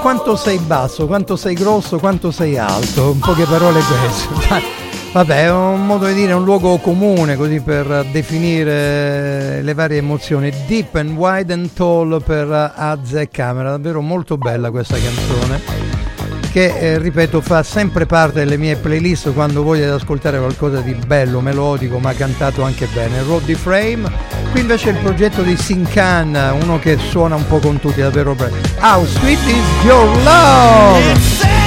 Quanto sei basso, quanto sei grosso, quanto sei alto, in poche parole questo. Vabbè, è un modo di dire, un luogo comune così per definire le varie emozioni. Deep and wide and tall per Az e Camera, davvero molto bella questa canzone che eh, ripeto fa sempre parte delle mie playlist quando voglio ascoltare qualcosa di bello, melodico ma cantato anche bene. Roddy Frame, qui invece il progetto di Sincan, uno che suona un po' con tutti, davvero bello. How sweet is your love!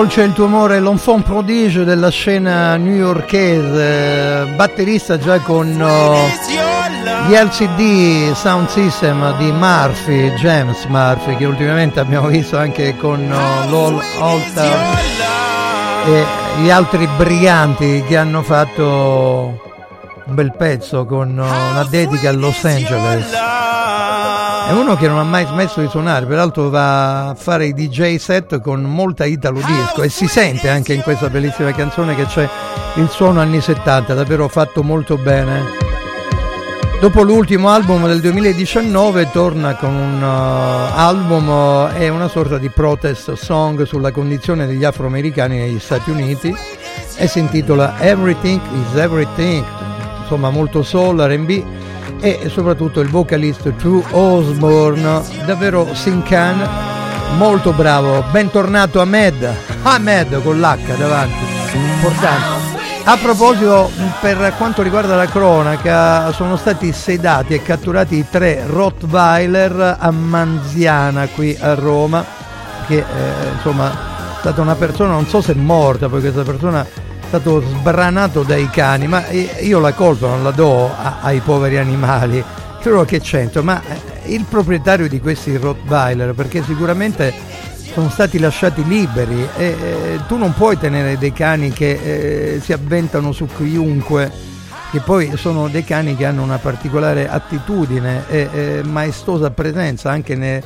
Dolce il tuo amore, l'enfant prodige della scena newyorkese, batterista già con oh, gli LCD Sound System di Murphy, James Murphy, che ultimamente abbiamo visto anche con oh, l'All Altar e gli altri briganti che hanno fatto un bel pezzo con oh, una dedica a Los Angeles. È uno che non ha mai smesso di suonare, peraltro va a fare i DJ set con molta italo disco e si sente anche in questa bellissima canzone che c'è il suono anni 70, davvero fatto molto bene. Dopo l'ultimo album del 2019 torna con un uh, album uh, e una sorta di protest song sulla condizione degli afroamericani negli Stati Uniti e si intitola Everything is Everything, insomma molto soul, R&B e soprattutto il vocalista True Osborne, davvero Sincan, molto bravo, bentornato Ahmed, Ahmed con l'H davanti, importante. A proposito, per quanto riguarda la cronaca, sono stati sedati e catturati tre Rottweiler a Manziana qui a Roma, che eh, insomma è stata una persona, non so se è morta, poi questa persona stato sbranato dai cani, ma io la colpa non la do a, ai poveri animali, credo che c'entro, ma il proprietario di questi Rottweiler, perché sicuramente sono stati lasciati liberi e eh, tu non puoi tenere dei cani che eh, si avventano su chiunque, che poi sono dei cani che hanno una particolare attitudine e eh, maestosa presenza anche ne-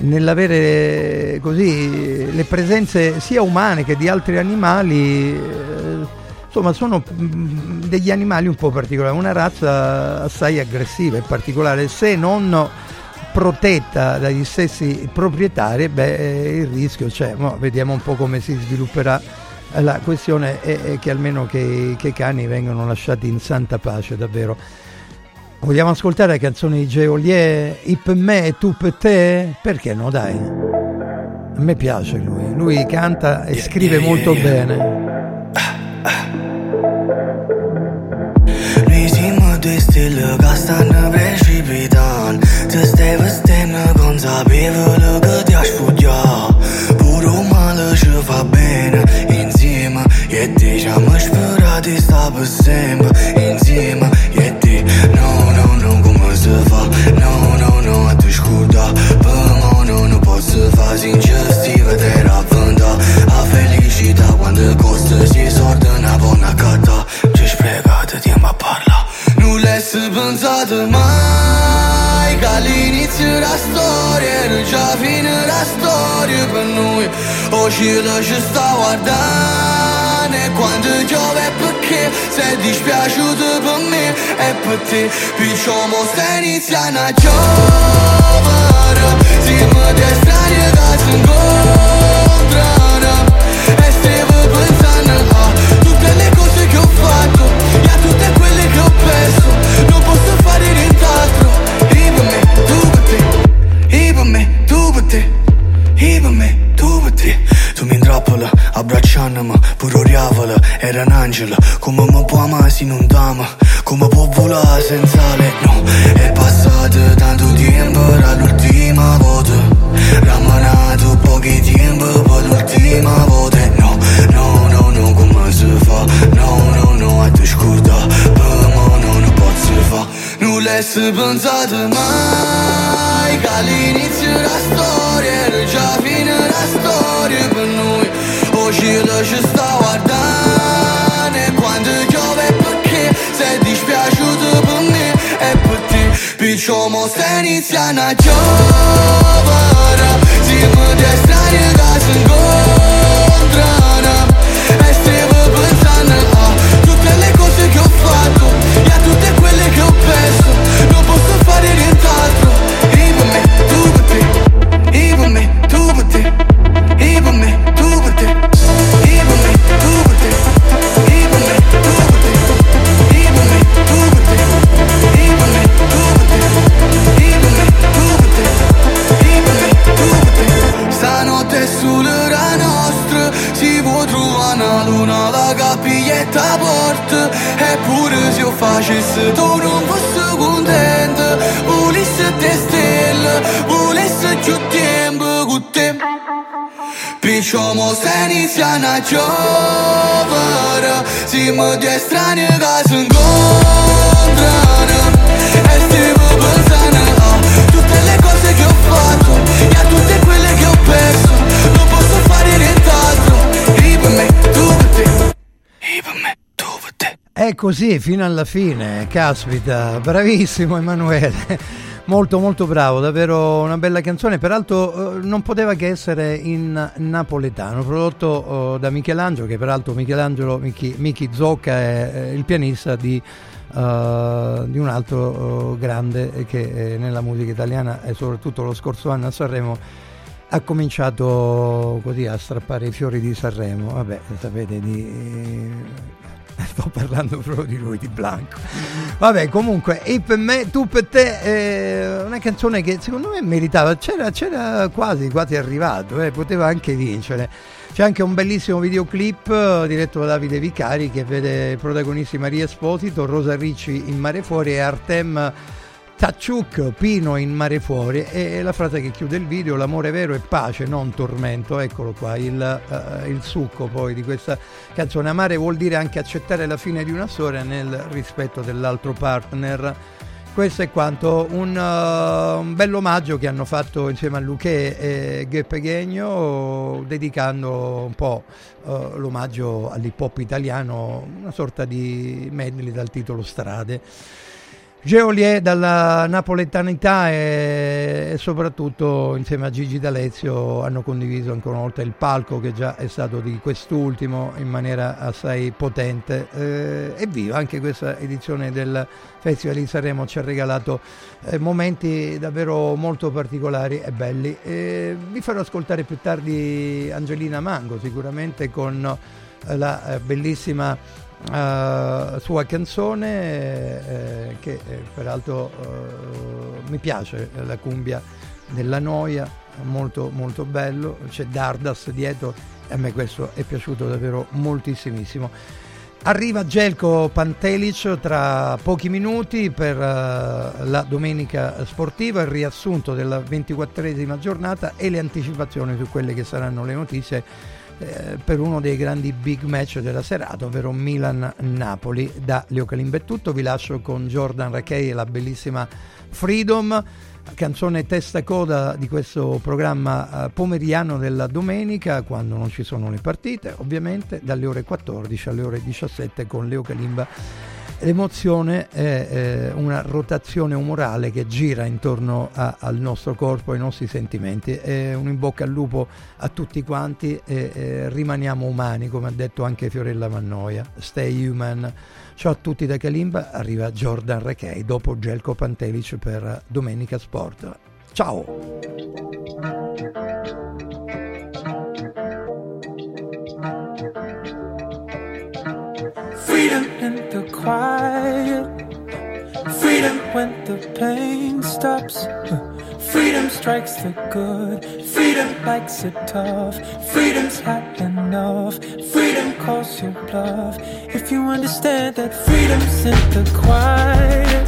nell'avere così le presenze sia umane che di altri animali. eh, Insomma, sono mm, degli animali un po' particolari, una razza assai aggressiva e particolare. Se non protetta dagli stessi proprietari, beh, eh, il rischio c'è. Mo vediamo un po' come si svilupperà la questione è che almeno che, che i cani vengano lasciati in santa pace, davvero. Vogliamo ascoltare canzoni di Geolier, Ip me e tu per te? Perché no, dai. A me piace lui, lui canta e yeah, scrive yeah, molto yeah, bene. Ah, ah. Rejim destil gastan precipitan Të steve ste në gonzabivë lë gëtja shfutja Puru malë shëfa bene Inzima jetisha më shpëra disa pësemba gata. Ce-și plecată tiemba parla. Nu le sunt vânzată mai Ca liniți în rastorie Rângea vin la storie Pe noi. O jilă și stau ardane Când eu e perché Se dispiaciuto per me E per te. Picciamo se inizia una giovane Siamo de strani da s'incontrano E stiamo pensando a Tutte le perso. Non posso fare nient'altro. Per me, tu per te. E per me, tu per te. E per me, tu per te. Tu mi intrappola, abbracciandomi Pure oriavola, era un angelo Come mi può amare se non t'ama. Come può volare senza le no È passato tanto tempo dall'ultima volta. Ramanato pochi tempo per l'ultima volta. No, no, no, no, come si fa? No, no, no, a te scorda Nu le săbânzată mai Ca linițiu la era già vine la storia per noi Oggi O jilă și stau e Quando giove perché Se dispiaciuto per me E per te Piciomo se inizia una giovara Si mă destranie ca sunt E stiamo pensando a Tutte le cose che ho fatto E a tutte perso Non posso fare nient'altro. E per me, tu per te. E per me, tu per te. E per me, tu per te. E per me, tu per te. E per me, tu per te. E per me, tu per te. E per me, tu per te. E per me, tu per te. E per me, tu per te. Stanotte sulla nostra Si può trovare una luna La capiglietta porta. Eppure se io facessi tu non Улица те стела, улица чутем богутем Пичомо сеница на човара Си мă de strane ca sunt contrară Este mă băzană Tutte le cose che ho fatto E a tutte quelle che ho perso. È così fino alla fine, caspita, bravissimo Emanuele. Molto molto bravo, davvero una bella canzone, peraltro eh, non poteva che essere in napoletano, prodotto eh, da Michelangelo, che peraltro Michelangelo, Michi, Zocca è il pianista di, eh, di un altro eh, grande che eh, nella musica italiana e soprattutto lo scorso anno a Sanremo ha cominciato così a strappare i fiori di Sanremo, vabbè sapete di... Sto parlando proprio di lui, di Blanco. Vabbè, comunque, e per me, tu per te, è una canzone che secondo me meritava, c'era, c'era quasi, quasi arrivato, eh, poteva anche vincere. C'è anche un bellissimo videoclip eh, diretto da Davide Vicari che vede protagonisti Maria Esposito, Rosa Ricci in Mare Fuori e Artem Tacciuc, Pino in Mare Fuori e la frase che chiude il video, l'amore vero è pace, non tormento, eccolo qua, il, eh, il succo poi di questa canzone. Amare vuol dire anche accettare la fine di una storia nel rispetto dell'altro partner Questo è quanto, un, uh, un bel omaggio che hanno fatto insieme a Luque e Gheppe Ghegno, dedicando un po' uh, l'omaggio all'hip hop italiano, una sorta di medley dal titolo Strade. Geolier dalla napoletanità e, e soprattutto insieme a Gigi D'Alezio hanno condiviso ancora una volta il palco che già è stato di quest'ultimo in maniera assai potente. Eh, evviva anche questa edizione del Festival di Sanremo ci ha regalato eh, momenti davvero molto particolari e belli. Eh, vi farò ascoltare più tardi Angelina Mango sicuramente con la eh, bellissima Uh, sua canzone eh, che eh, peraltro uh, mi piace la cumbia della noia molto molto bello. C'è Dardas dietro e a me questo è piaciuto davvero moltissimissimo. Arriva Gelko Pantelic tra pochi minuti per uh, la domenica sportiva il riassunto della ventiquattresima giornata e le anticipazioni su quelle che saranno le notizie eh, per uno dei grandi big match della serata, ovvero Milan-Napoli. Da Leo tutto, vi lascio con Jordan Rakei e la bellissima Freedom, canzone testa coda di questo programma eh, pomeridiano della domenica, quando non ci sono le partite, ovviamente dalle ore 14 alle ore 17 con Leo Calimba. L'emozione è eh, una rotazione umorale che gira intorno a, al nostro corpo, ai nostri sentimenti. È un in bocca al lupo a tutti quanti e eh, rimaniamo umani, come ha detto anche Fiorella Mannoia. Stay human. Ciao a tutti da Kalimba, arriva Jordan Rekei dopo Gelko Pantelic per Domenica Sport. Ciao! In the quiet. Freedom when the pain stops. Freedom strikes the good. Freedom likes it tough. Freedom's had enough. Freedom calls your bluff. If you understand that freedom's in the quiet.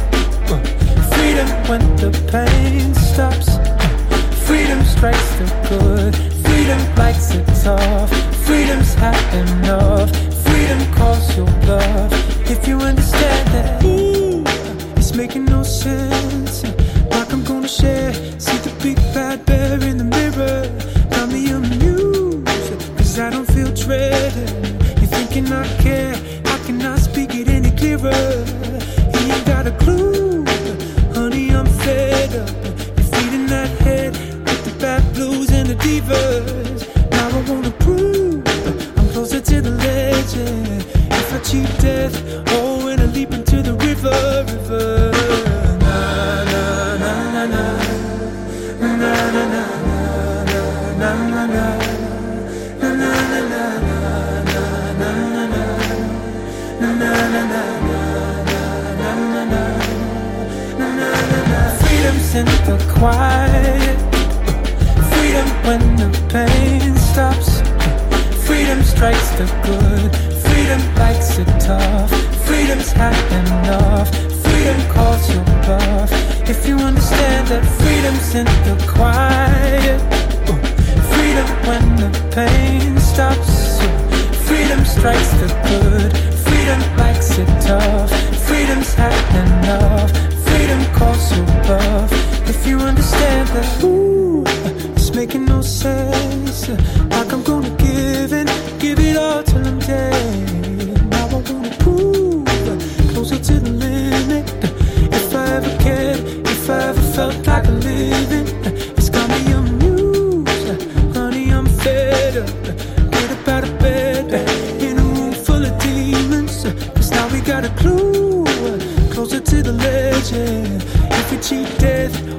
Freedom when the pain stops. Freedom strikes the good. Freedom likes it tough. Freedom's had enough. Freedom calls your bluff. If you understand that, ooh, it's making no sense. Like I'm gonna share. See the big bad bear in the mirror. Got me amused. Cause I don't feel dreaded. You thinking I care? I speak it any clearer? You ain't got a clue. Honey, I'm fed up. You're feeding that head with the bad blues and the divas. Now I wanna prove I'm closer to the If I cheat death, oh, when I leap into the river, river. Na na na na na na na na na na na na. Na the quiet. Freedom when the pain stops. Freedom strikes the good. Freedom likes it tough. Freedom's had enough. Freedom calls your bluff. If you understand that freedom's in the quiet. Freedom when the pain stops. Freedom strikes the good. Freedom likes it tough. Freedom's had enough. Freedom calls your bluff. If you understand that, ooh, it's making no sense. Like I'm gonna give it, give it all till I'm dead. Now I wanna prove closer to the limit. If I ever cared, if I ever felt like living, it's got me amused. Honey, I'm fed up. Get up out of bed in a room full of demons. Cause now we got a clue closer to the legend. If we cheat death,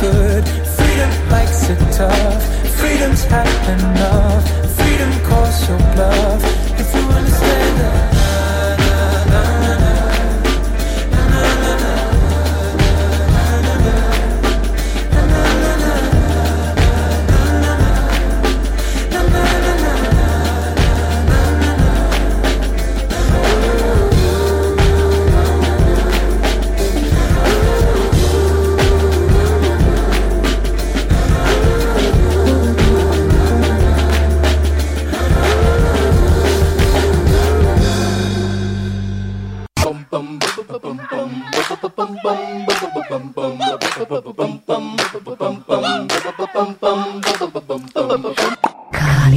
good. Freedom likes it tough. Freedom's had enough. Freedom calls your bluff.